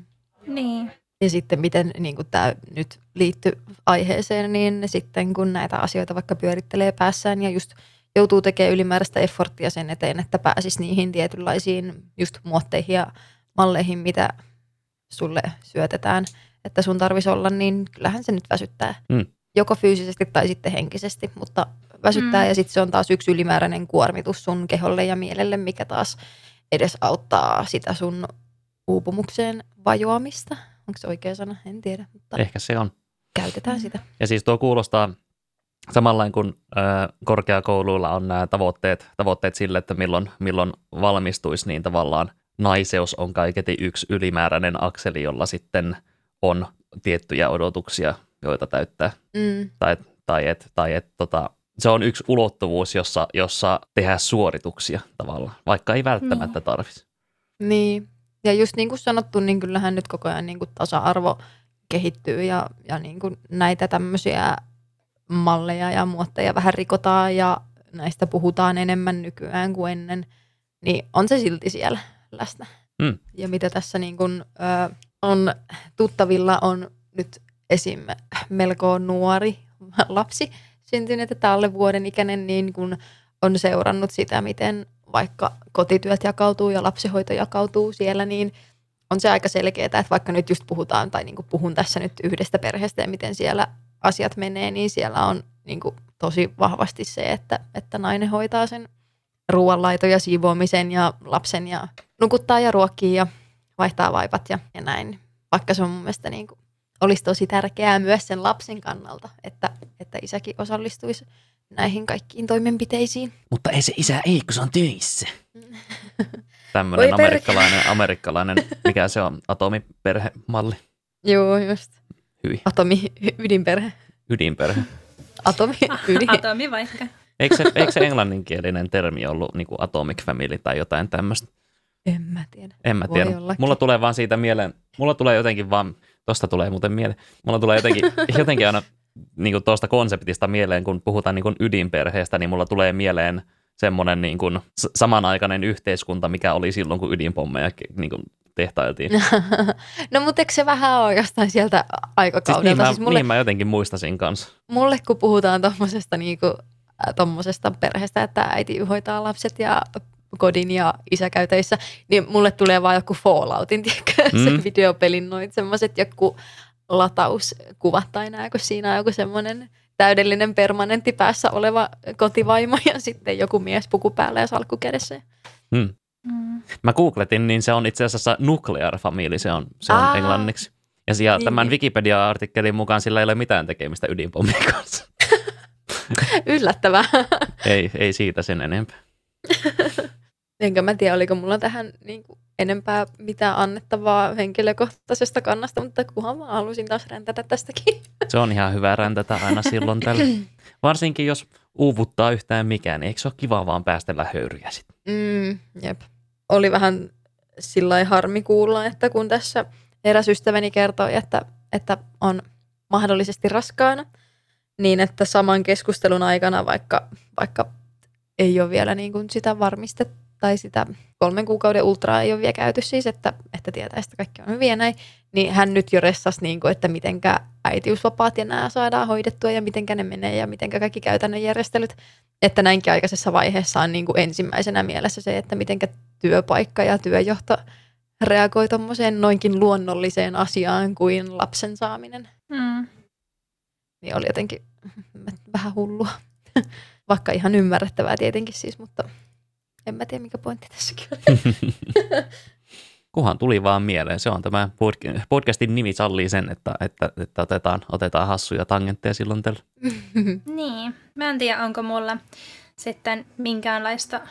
Niin. Ja sitten miten niin tämä nyt liittyy aiheeseen, niin sitten kun näitä asioita vaikka pyörittelee päässään ja just joutuu tekemään ylimääräistä efforttia sen eteen, että pääsisi niihin tietynlaisiin just muotteihin ja malleihin, mitä sulle syötetään, että sun tarvisi olla, niin kyllähän se nyt väsyttää. Mm. Joko fyysisesti tai sitten henkisesti, mutta väsyttää Mm. ja sitten se on taas yksi ylimääräinen kuormitus sun keholle ja mielelle, mikä taas edes auttaa sitä sun uupumukseen vajoamista. Onko se oikea sana? En tiedä, mutta Ehkä se on. käytetään sitä. Ja siis tuo kuulostaa samanlain kuin ö, korkeakouluilla on nämä tavoitteet, tavoitteet sille, että milloin, milloin valmistuisi, niin tavallaan naiseus on kaiketi yksi ylimääräinen akseli, jolla sitten on tiettyjä odotuksia, joita täyttää. Mm, Tai, tai et, tai et, tota, se on yksi ulottuvuus, jossa, jossa tehdään suorituksia tavallaan, vaikka ei välttämättä tarvitsisi. niin. Ja just niin kuin sanottu, niin kyllähän nyt koko ajan niin kuin tasa-arvo kehittyy ja, ja niin kuin näitä tämmöisiä malleja ja muotteja vähän rikotaan ja näistä puhutaan enemmän nykyään kuin ennen, niin on se silti siellä läsnä. Mm. Ja mitä tässä niin kuin, ö, on tuttavilla on nyt esim. melko nuori lapsi syntynyt, että alle vuoden ikäinen, niin kun on seurannut sitä, miten vaikka kotityöt jakautuu ja lapsihoito jakautuu siellä, niin on se aika selkeää, että vaikka nyt just puhutaan, tai niin kuin puhun tässä nyt yhdestä perheestä ja miten siellä asiat menee, niin siellä on niin kuin tosi vahvasti se, että, että nainen hoitaa sen ruoanlaiton ja siivoamisen ja lapsen ja nukuttaa ja ruokkii ja vaihtaa vaipat ja, ja näin. Vaikka se on mun mielestä niin kuin, olisi tosi tärkeää myös sen lapsen kannalta, että, että isäkin osallistuisi näihin kaikkiin toimenpiteisiin. Mutta ei se isä ei, kun se on töissä. Tämmöinen amerikkalainen, amerikkalainen, mikä se on, atomiperhemalli, Joo, just. hyi, Atomi, ydinperhe. ydinperhe. Atomi, ydin. Atomi vaikka. Eikö se, eikö se englanninkielinen termi ollut niin kuin atomic family tai jotain tämmöistä? En mä tiedä. En mä Voi tiedä. Mulla tulee vaan siitä mieleen, mulla tulee jotenkin vaan, tosta tulee muuten mieleen, mulla tulee jotenkin, jotenkin aina niin kuin tuosta konseptista mieleen, kun puhutaan niin kuin ydinperheestä, niin mulla tulee mieleen semmoinen niin kuin samanaikainen yhteiskunta, mikä oli silloin, kun ydinpommeja niin kuin tehtailtiin. no mutta eikö se vähän ole jostain sieltä Siis aikakaudelta? niin, mä, Siis mulle, niin mä jotenkin muistasin kanssa. mulle kun puhutaan tuommoisesta niinku, äh, tommosesta perheestä, että äiti hoitaa lapset ja kodin ja isä käy töissä, niin mulle tulee vaan joku Falloutin, tiedätkö, mm. se Mm. videopelin noit semmoiset joku latauskuvat tai nää, kun siinä on joku semmoinen täydellinen permanentti päässä oleva kotivaimo ja sitten joku mies puku päällä ja salkku kädessä. Hmm. Mm. Mä googletin, niin se on itse asiassa nuclear family, se on, se on Aa. englanniksi. Ja siellä, Niin. tämän Wikipedia-artikkelin mukaan sillä ei ole mitään tekemistä ydinpommien kanssa. Yllättävää. ei, ei siitä sen enempää. Enkä mä tiedä, oliko mulla tähän niin kuin enempää mitään annettavaa henkilökohtaisesta kannasta, mutta kunhan mä halusin taas räntätä tästäkin. Se on ihan hyvä räntätä aina silloin tällä. Varsinkin jos uuvuttaa yhtään mikään, niin eikö se ole kiva vaan päästellä höyryjä sitten? Mm, jep. Oli vähän sillä harmi kuulla, että kun tässä eräs ystäväni kertoi, että, että on mahdollisesti raskaana, niin että saman keskustelun aikana, vaikka, vaikka ei ole vielä niin kuin sitä varmistettu, tai sitä kolmen kuukauden ultraa ei ole vielä käyty siis, että, että tietää, että kaikki on hyviä näin, niin hän nyt jo ressasi, niin kuin, että mitenkä äitiysvapaat ja nämä saadaan hoidettua ja mitenkä ne menee ja mitenkä kaikki käytännön järjestelyt. Että näinkin aikaisessa vaiheessa on niin kuin ensimmäisenä mielessä se, että mitenkä työpaikka ja työjohto reagoi tuommoiseen noinkin luonnolliseen asiaan kuin lapsen saaminen. Mm. Niin oli jotenkin vähän hullua. Vaikka ihan ymmärrettävää tietenkin siis, mutta en mä tiedä mikä pointti tässäkin on. Kuhan tuli vaan mieleen. Se on tämä podcastin nimi sallii sen, että, että, että otetaan, otetaan hassuja tangentteja silloin tällä. niin. Mä en tiedä, onko mulla sitten minkäänlaista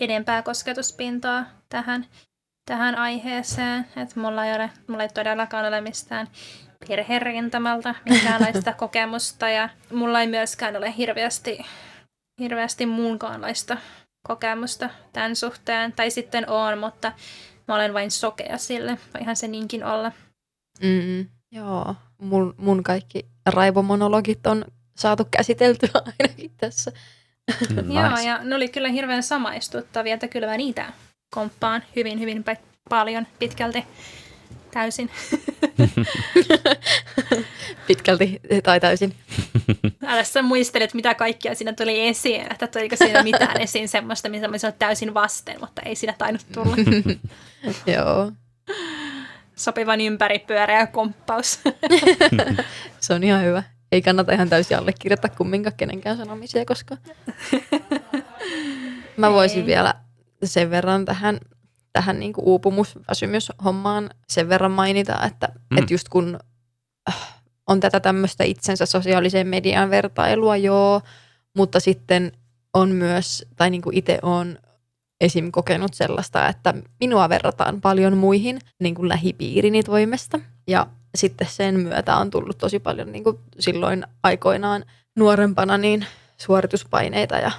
edempää kosketuspintaa tähän, tähän aiheeseen. Että mulla ei ole, mulla ei todellakaan ole mistään perherintamalta minkäänlaista kokemusta ja mulla ei myöskään ole hirveästi, hirveästi muunkaanlaista kokemusta tämän suhteen. Tai sitten on, mutta mä olen vain sokea sille. Voihan se niinkin olla. Mm, joo, mun, mun kaikki raivomonologit on saatu käsiteltyä ainakin tässä. Mm, nice. Joo, ja ne oli kyllä hirveän samaistuttavia, että kyllä mä niitä komppaan hyvin, hyvin paljon pitkälti täysin. Pitkälti tai täysin. Älä sä muistelet, mitä kaikkia siinä tuli esiin, että tuliko siinä mitään esiin semmoista, mitä mä täysin vasten, mutta ei siinä tainnut tulla. Joo. Sopivan ympäripyöreä komppaus. Se on ihan hyvä. Ei kannata ihan täysin allekirjoittaa kumminkaan kenenkään sanomisia, koska mä voisin ei. vielä sen verran tähän tähän niin kuin uupumusväsymyshommaan sen verran mainita, että, mm. että just kun äh, on tätä tämmöistä itsensä sosiaaliseen median vertailua, joo, mutta sitten on myös, tai niin kuin itse on esim. kokenut sellaista, että minua verrataan paljon muihin niin kuin lähipiirini toimesta. Ja sitten sen myötä on tullut tosi paljon niin kuin silloin aikoinaan nuorempana niin suorituspaineita ja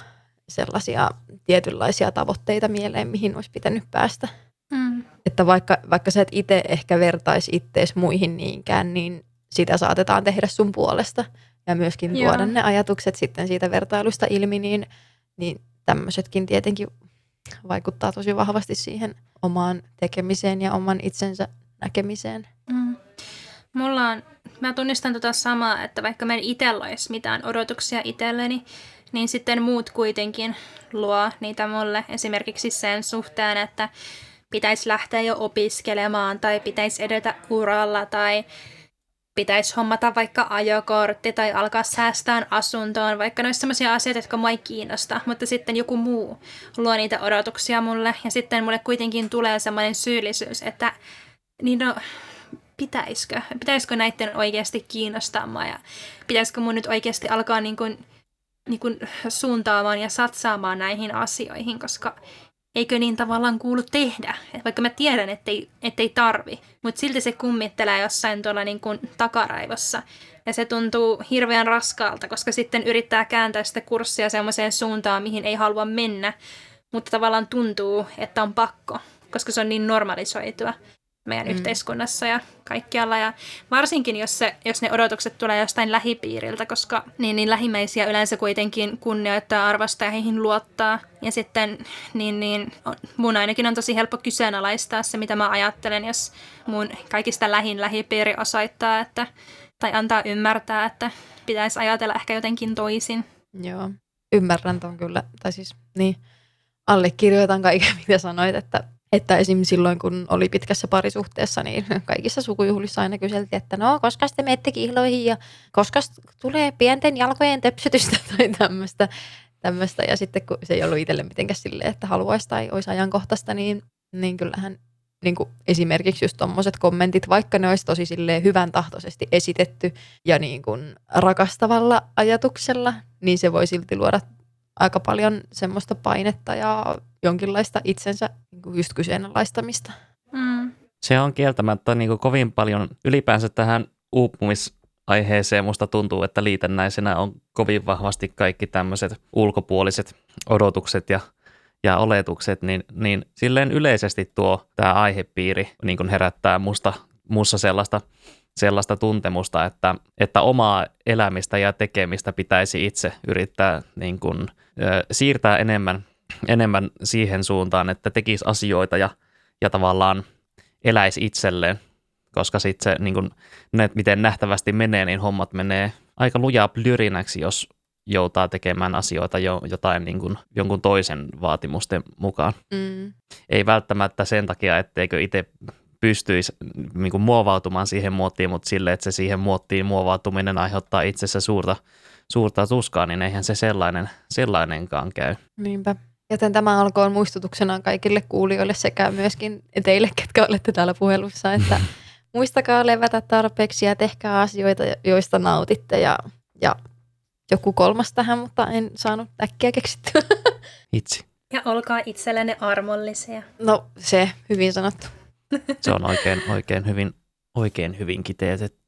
sellaisia tietynlaisia tavoitteita mieleen, mihin olisi pitänyt päästä. Mm. Että vaikka, vaikka sä et itse ehkä vertaisi ittees muihin niinkään, niin sitä saatetaan tehdä sun puolesta. Ja myöskin Joo. tuoda ne ajatukset sitten siitä vertailusta ilmi, niin, niin tämmöisetkin tietenkin vaikuttaa tosi vahvasti siihen omaan tekemiseen ja oman itsensä näkemiseen. Mm. Mulla on, mä tunnistan tota samaa, että vaikka mä en itsellä olisi mitään odotuksia itselleni, niin sitten muut kuitenkin luo niitä mulle. Esimerkiksi sen suhteen, että pitäisi lähteä jo opiskelemaan tai pitäisi edetä uralla tai pitäisi hommata vaikka ajokortti tai alkaa säästää asuntoon, vaikka ne sellaisia asioita, jotka mua ei kiinnosta, mutta sitten joku muu luo niitä odotuksia mulle. Ja sitten mulle kuitenkin tulee sellainen syyllisyys, että niin no, pitäisikö, pitäisikö näiden oikeasti kiinnostaa mua? Ja pitäisikö mun nyt oikeasti alkaa niin kuin niin kuin suuntaamaan ja satsaamaan näihin asioihin, koska eikö niin tavallaan kuulu tehdä? Vaikka mä tiedän, ettei, ettei tarvi, mutta silti se kummittelee jossain tuolla niin kuin takaraivossa. Ja se tuntuu hirveän raskaalta, koska sitten yrittää kääntää sitä kurssia semmoiseen suuntaan, mihin ei halua mennä, mutta tavallaan tuntuu, että on pakko, koska se on niin normalisoitua meidän mm. yhteiskunnassa ja kaikkialla. Ja varsinkin, jos, se, jos ne odotukset tulee jostain lähipiiriltä, koska niin, niin lähimmäisiä yleensä kuitenkin kunnioittaa, arvostaa ja heihin luottaa. Ja sitten niin, niin, mun ainakin on tosi helppo kyseenalaistaa se, mitä mä ajattelen, jos mun kaikista lähin lähipiiri osoittaa, että, tai antaa ymmärtää, että pitäisi ajatella ehkä jotenkin toisin. Joo, ymmärrän ton kyllä. Tai siis niin, allekirjoitan kaiken, mitä sanoit, että että esim. silloin, kun oli pitkässä parisuhteessa, niin kaikissa sukujuhlissa aina kyseltiin, että no, koska te menette kihloihin ja koska tulee pienten jalkojen tepsytystä tai tämmöistä. tämmöistä. Ja sitten kun se ei ollut itselle mitenkään silleen, että haluaisi tai olisi ajankohtaista, niin, niin kyllähän niin kuin esimerkiksi just tuommoiset kommentit, vaikka ne olisi tosi silleen hyvän tahtoisesti esitetty ja niin kuin rakastavalla ajatuksella, niin se voi silti luoda aika paljon semmoista painetta ja jonkinlaista itsensä niin just kyseenalaistamista. Se on kieltämättä niin kuin kovin paljon ylipäänsä tähän uupumisaiheeseen musta tuntuu, että liitännäisenä on kovin vahvasti kaikki tämmöiset ulkopuoliset odotukset ja ja oletukset, niin, niin silleen yleisesti tuo tämä aihepiiri niin kuin herättää musta, musta sellaista, sellaista tuntemusta, että, että omaa elämistä ja tekemistä pitäisi itse yrittää niin kuin, ö, siirtää enemmän, enemmän siihen suuntaan, että tekisi asioita ja, ja tavallaan eläisi itselleen, koska sitten se, niin kuin, ne, miten nähtävästi menee, niin hommat menee aika lujaa plyrinäksi, jos joutaa tekemään asioita jo, jotain niin kuin, jonkun toisen vaatimusten mukaan. Mm. Ei välttämättä sen takia, etteikö itse pystyisi niin kuin, muovautumaan siihen muottiin, mutta sille, että se siihen muottiin muovautuminen aiheuttaa itsessä suurta, suurta tuskaa, niin eihän se sellainen, sellainenkaan käy. Niinpä. Joten tämä alkoon muistutuksena kaikille kuulijoille sekä myöskin teille, ketkä olette täällä puhelussa, että muistakaa levätä tarpeeksi ja tehkää asioita, joista nautitte ja, ja joku kolmas tähän, mutta en saanut äkkiä keksittyä. Itse. Ja olkaa itsellenne armollisia. No se, hyvin sanottu. Se on oikein, oikein, hyvin, oikein hyvin kiteytetty.